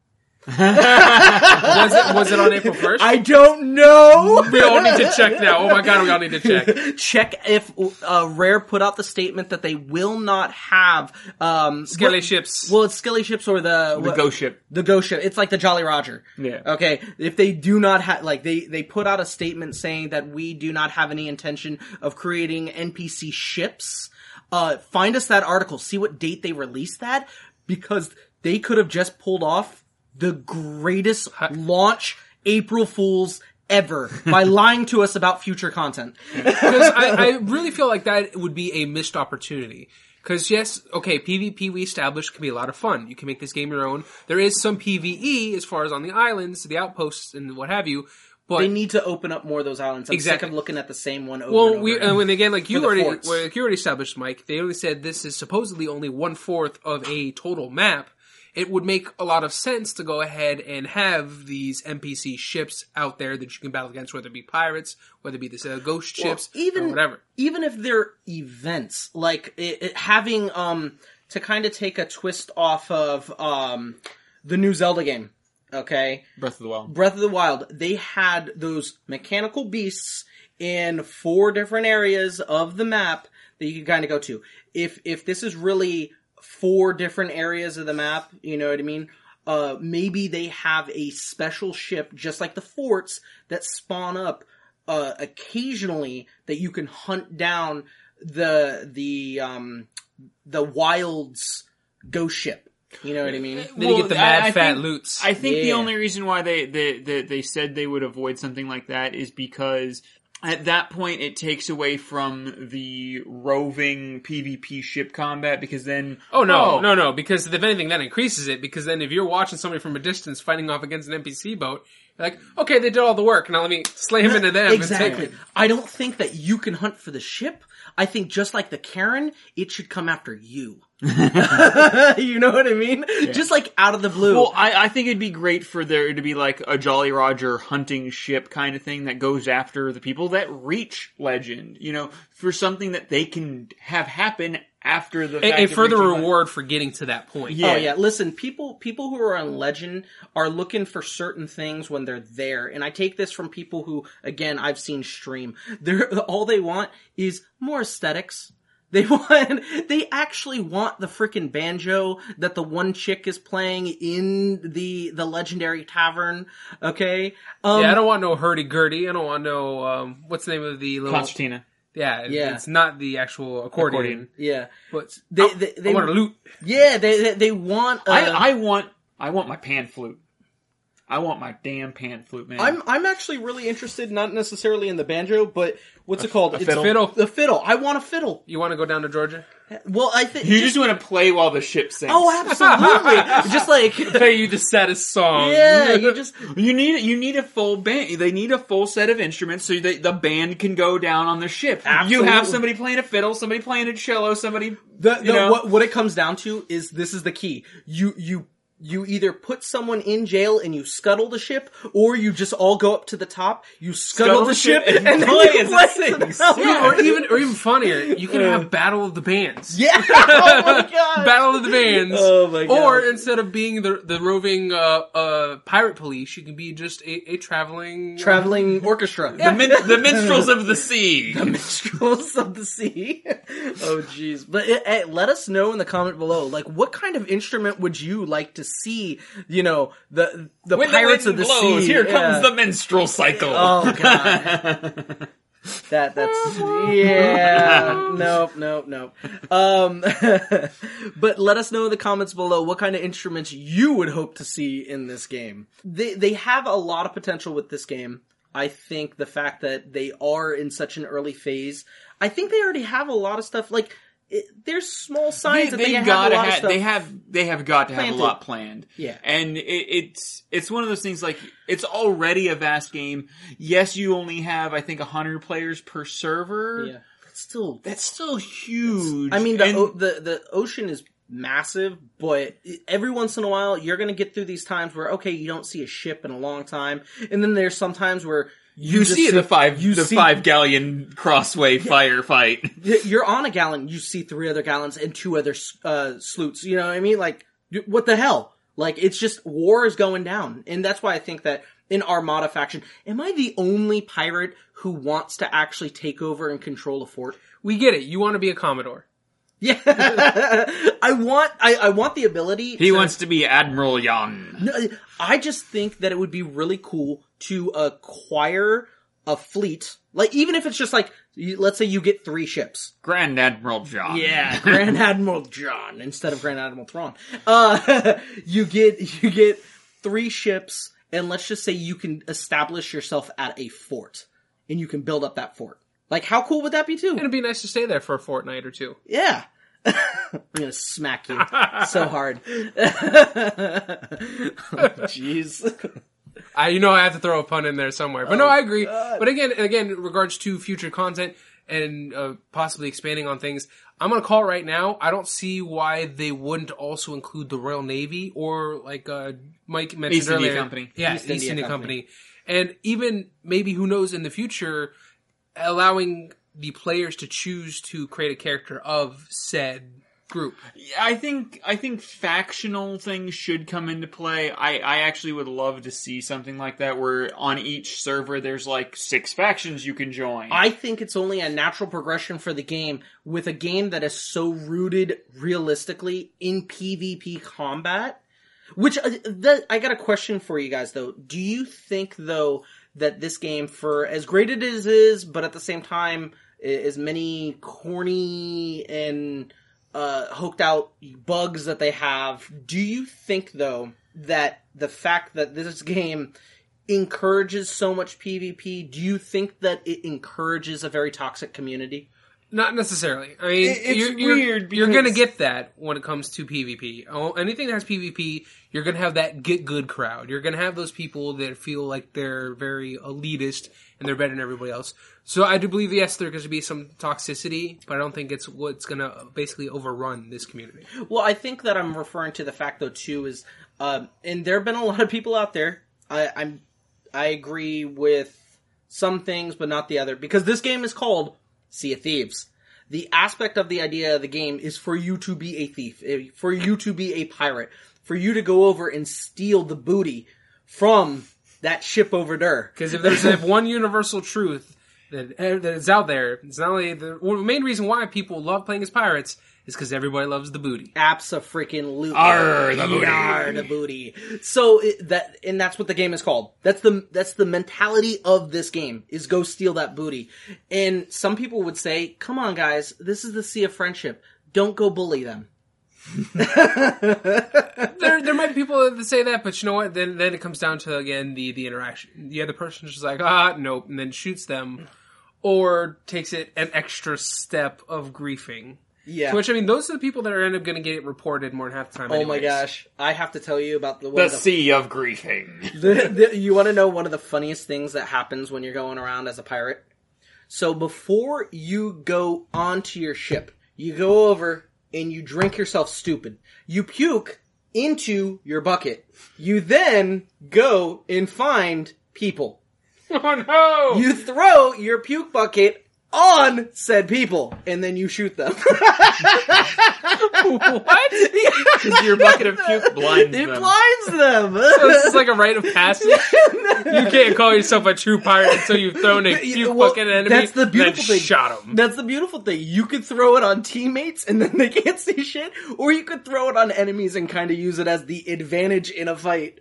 Was it was it on April first? I don't know. we all need to check now. Oh my god, we all need to check. check if uh, Rare put out the statement that they will not have um, Skelly what- ships. Well, it's Skelly ships or the the what- ghost ship. The Ghost ship. It's like the Jolly Roger. Yeah. Okay. If they do not have, like, they they put out a statement saying that we do not have any intention of creating NPC ships. Uh, find us that article. See what date they released that because they could have just pulled off the greatest launch April Fools ever by lying to us about future content. Because I, I really feel like that would be a missed opportunity. Because yes, okay, PvP we established can be a lot of fun. You can make this game your own. There is some PvE as far as on the islands, the outposts, and what have you. But They need to open up more of those islands. I'm Exactly. sick of looking at the same one over Well, and over. we and when again, like you already, like you already established, Mike. They only said this is supposedly only one fourth of a total map. It would make a lot of sense to go ahead and have these NPC ships out there that you can battle against, whether it be pirates, whether it be the uh, ghost Well, ships, even or whatever. even if they're events, like it, it, having um to kind of take a twist off of um the new Zelda game. Okay, Breath of the Wild. Breath of the Wild, they had those mechanical beasts in four different areas of the map that you can kind of go to. If if this is really four different areas of the map, you know what I mean? Uh, maybe they have a special ship, just like the forts, that spawn up uh, occasionally that you can hunt down the the um the wilds ghost ship. You know what I mean? Then you get the I- mad I fat think- loots. I think the only reason why they, they, they, they said they would avoid something like that is because at that point it takes away from the roving PvP ship combat because then Oh no, oh. no, no! Because if anything, that increases it. Because then, if you're watching somebody from a distance fighting off against an NPC boat, you're like, okay, they did all the work. Now let me slam into them. Exactly. I don't think that you can hunt for the ship. I think just like the Karen, it should come after you. you know what I mean? Just like out of the blue. Well, I, I think it'd be great for there to be like a Jolly Roger hunting ship kind of thing that goes after the people that reach legend, you know, for something that they can have happen after the A, fact a of further reaching, like- reward for getting to that point. Yeah. Oh yeah, listen, people people who are on Legend are looking for certain things when they're there, and I take this from people who, again, I've seen stream. They're all they want is more aesthetics. They want, they actually want the freaking banjo that the one chick is playing in the the legendary tavern. Okay, um, Yeah, I don't want no hurdy gurdy. I don't want no um, what's the name of the little Concertina. Yeah, Yeah. It's not the actual accordion. Accordion. yeah, But they I, they, I they want a loot. yeah they they, they want. Uh, I, I want I want my pan flute. I want my damn pan flute, man. I'm I'm actually really interested, not necessarily in the banjo, but what's it called? It's fiddle? Fiddle. The fiddle. I want a fiddle. You want to go down to Georgia? Well, I think. you just want to play while the ship sinks. oh, absolutely. just like. Play you the saddest song. Yeah, you just. You need you need a full band. They need a full set of instruments so that the band can go down on the ship. You Absolutely. have somebody playing a fiddle, somebody playing a cello, somebody. The, you know, what, what it comes down to is this is the key. You you you either put someone in jail and you scuttle the ship, or you just all go up to the top, you scuttle, Scuttle the the ship, ship and, and then play you as play it sings. Yeah, or even or even funnier, you can have battle of the bands. Yeah. Oh my god. Battle of the bands. Oh my God. Or instead of being the the roving uh, uh, pirate police, you can be just a, a traveling Traveling orchestra. the, min- the minstrels of the sea. The minstrels of the sea. oh jeez. But eh, eh, let us know in the comment below, like what kind of instrument would you like to see? You know, the the When pirates the of the blows, sea. here Yeah. comes the menstrual cycle. Oh god. That that's yeah. Nope, nope, nope. Um, but let us know in the comments below what kind of instruments you would hope to see in this game. They they have a lot of potential with this game. I think the fact that they are in such an early phase, I think they already have a lot of stuff. Like it, there's small signs that they they have gotta a lot of have they have they have got to have a lot planned. Yeah. and it, it's it's one of those things like it's already a vast game. Yes, you only have I think hundred players per server. yeah. But still, That's still huge. I mean, the, And- o- the the ocean is massive, but every once in a while you're going to get through these times where okay, you don't see a ship in a long time, and then there's some times where you, just see the five you the see- five galleon crossway firefight. you're on a galleon, you see three other galleons and two other uh, sloops. You know what I mean? Like, what the hell? Like, it's just war is going down, and that's why I think that in Armada faction, am I the only pirate who wants to actually take over and control a fort? We get it. You want to be a commodore. Yeah, I want I, I want the ability. He to- wants to be Admiral Young. No, I just think that it would be really cool to acquire a fleet. Like, even if it's just like, you- let's say you get three ships. Grand Admiral John. Yeah, Grand Admiral John instead of Grand Admiral Thrawn. Uh, you get, you get three ships, and let's just say you can establish yourself at a fort. And you can build up that fort. Like, how cool would that be too? It'd be nice to stay there for a fortnight or two. Yeah. I'm gonna smack you so hard. Jeez. I, you know, I have to throw a pun in there somewhere, but no, I agree. But again, again, in regards to future content and uh, possibly expanding on things, I'm gonna call it right now. I don't see why they wouldn't also include the Royal Navy or like uh, Mike mentioned East India earlier, Company. yeah, East East, India India, Company. Company. and even maybe who knows in the future, allowing the players to choose to create a character of said group. I think I think factional things should come into play. I, I actually would love to see something like that where on each server there's like six factions you can join. I think it's only a natural progression for the game with a game that is so rooted realistically in PvP combat. Which uh, that, I got a question for you guys though. Do you think though that this game, for as great it is, is but at the same time, as many corny and uh, hoked out bugs that they have, do you think though that the fact that this game encourages so much PvP, do you think that it encourages a very toxic community? Not necessarily. I mean, it's you're, you're- weird You're gonna get that when it comes to PvP. Oh, Anything that has PvP, you're gonna have that get good crowd. You're gonna have those people that feel like they're very elitist and they're better than everybody else. So I do believe yes, there's going to be some toxicity, but I don't think it's what's gonna basically overrun this community. Well, I think that I'm referring to the fact though too is, um, and there have been a lot of people out there. I, I'm, I agree with some things, but not the other, because this game is called Sea of Thieves. the aspect of the idea of the game is for you to be a thief, eh, for you to be a pirate, for you to go over and steal the booty from that ship over there. Because if there's if one universal truth that eh, that is out there, it's not only the, well, main reason why people love playing as pirates is because everybody loves the booty. Absa freaking loot. Arr, the booty. Arr, the booty. So it, that and that's what the game is called. That's the that's the mentality of this game is go steal that booty. And some people would say, "Come on, guys, this is the sea of friendship. Don't go bully them." there, there might be people that say that, but you know what? Then, then it comes down to again the the interaction. The other person's just like, ah, nope, and then shoots them, or takes it an extra step of griefing. Yeah. Which I mean, those are the people that are end up going to get it reported more than half the time. Oh my gosh, I have to tell you about the one The the sea of griefing. the, the, you want to know one of the funniest things that happens when you're going around as a pirate? So before you go onto your ship, you go over and you drink yourself stupid. You puke into your bucket. You then go and find people. Oh no! You throw your puke bucket on said people, and then you shoot them. what? Because your bucket of puke blinds them. it them. blinds them. this is like a rite of passage. You can't call yourself a true pirate until you've thrown a Yeah, puke well, bucket at an enemy. that's the beautiful then thing. Shot him. That's the beautiful thing. You could throw it on teammates and then they can't see shit, or you could throw it on enemies and kind of use it as the advantage in a fight.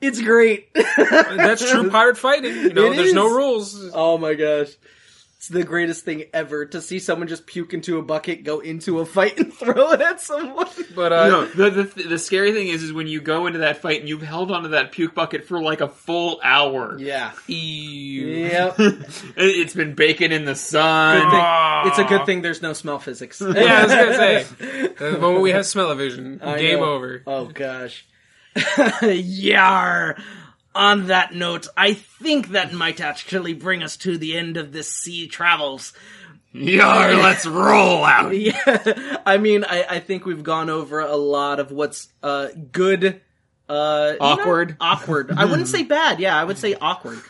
It's great. That's true pirate fighting. You know, It there's no rules. Oh my gosh. It's the greatest thing ever to see someone just puke into a bucket, go into a fight, and throw it at someone. But uh, No, the, the the scary thing is, is when you go into that fight and you've held onto that puke bucket for like a full hour. Yeah. ew. Yep. it's been baking in the sun. Good thing- It's a good thing there's no smell physics. Yeah, I was gonna say. The moment we have smell-o-vision, I game know. over. Oh gosh. Yar. On that note, I think that might actually bring us to the end of this sea travels. Yar, let's roll out. Yeah, I mean, I, I think we've gone over a lot of what's uh good, uh Awkward. awkward. I wouldn't say bad. Yeah, I would say awkward.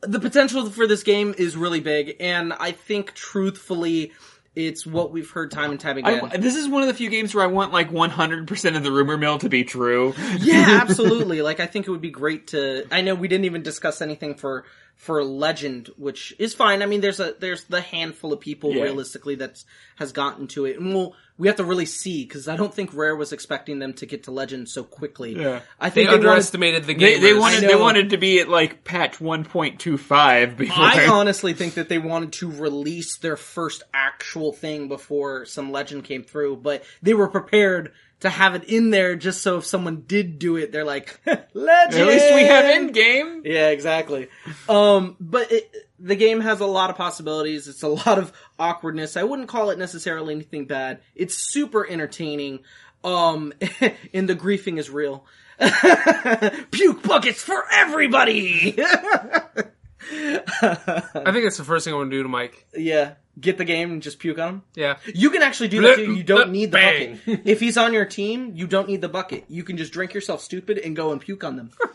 The potential for this game is really big, and I think truthfully, it's what we've heard time and time again. I, this is one of the few games where I want like 100% of the rumor mill to be true. Yeah, absolutely. like I think it would be great to I know we didn't even discuss anything for for Legend, which is fine. I mean there's a there's the handful of people Yeah. realistically that's has gotten to it. And we'll we have to really see cuz I don't think Rare was expecting them to get to Legend so quickly. Yeah. I think they wanted, underestimated the game. they wanted they wanted to be at like patch 1.25 before. I honestly think that they wanted to release their first actual thing before some legend came through, but they were prepared to have it in there just so if someone did do it, they're like, legend! At least we have in game. Yeah, exactly. Um, but it, the game has a lot of possibilities. It's a lot of awkwardness. I wouldn't call it necessarily anything bad. It's super entertaining. Um, and the griefing is real. Puke buckets for everybody! I think that's the first thing I want to do to Mike. yeah. Get the game and just puke on him. Yeah. You can actually do that too. You don't need the Bang. bucket. If he's on your team, you don't need the bucket. You can just drink yourself stupid and go and puke on them.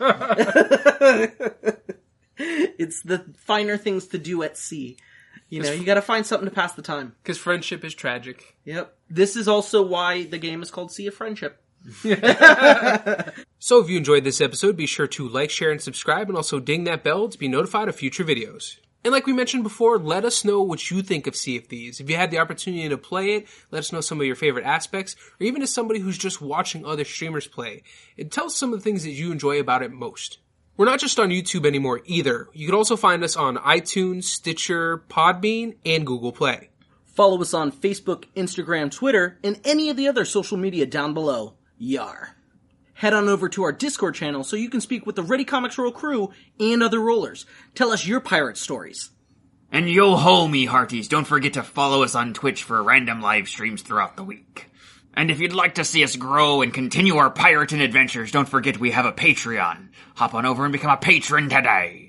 it's the finer things to do at sea. You know, you gotta find something to pass the time. Because friendship is tragic. Yep. This is also why the game is called Sea of Friendship. So if you enjoyed this episode, be sure to like, share, and subscribe, and also ding that bell to be notified of future videos. And like we mentioned before, let us know what you think of Sea of Thieves. If you had the opportunity to play it, let us know some of your favorite aspects, or even as somebody who's just watching other streamers play. And tell us some of the things that you enjoy about it most. We're not just on YouTube anymore either. You can also find us on iTunes, Stitcher, Podbean, and Google Play. Follow us on Facebook, Instagram, Twitter, and any of the other social media down below. Yar. Head on over to our Discord channel so you can speak with the Ready Comics Roll crew and other rollers. Tell us your pirate stories. And yo ho, me hearties, don't forget to follow us on Twitch for random live streams throughout the week. And if you'd like to see us grow and continue our pirating adventures, don't forget we have a Patreon. Hop on over and become a patron today.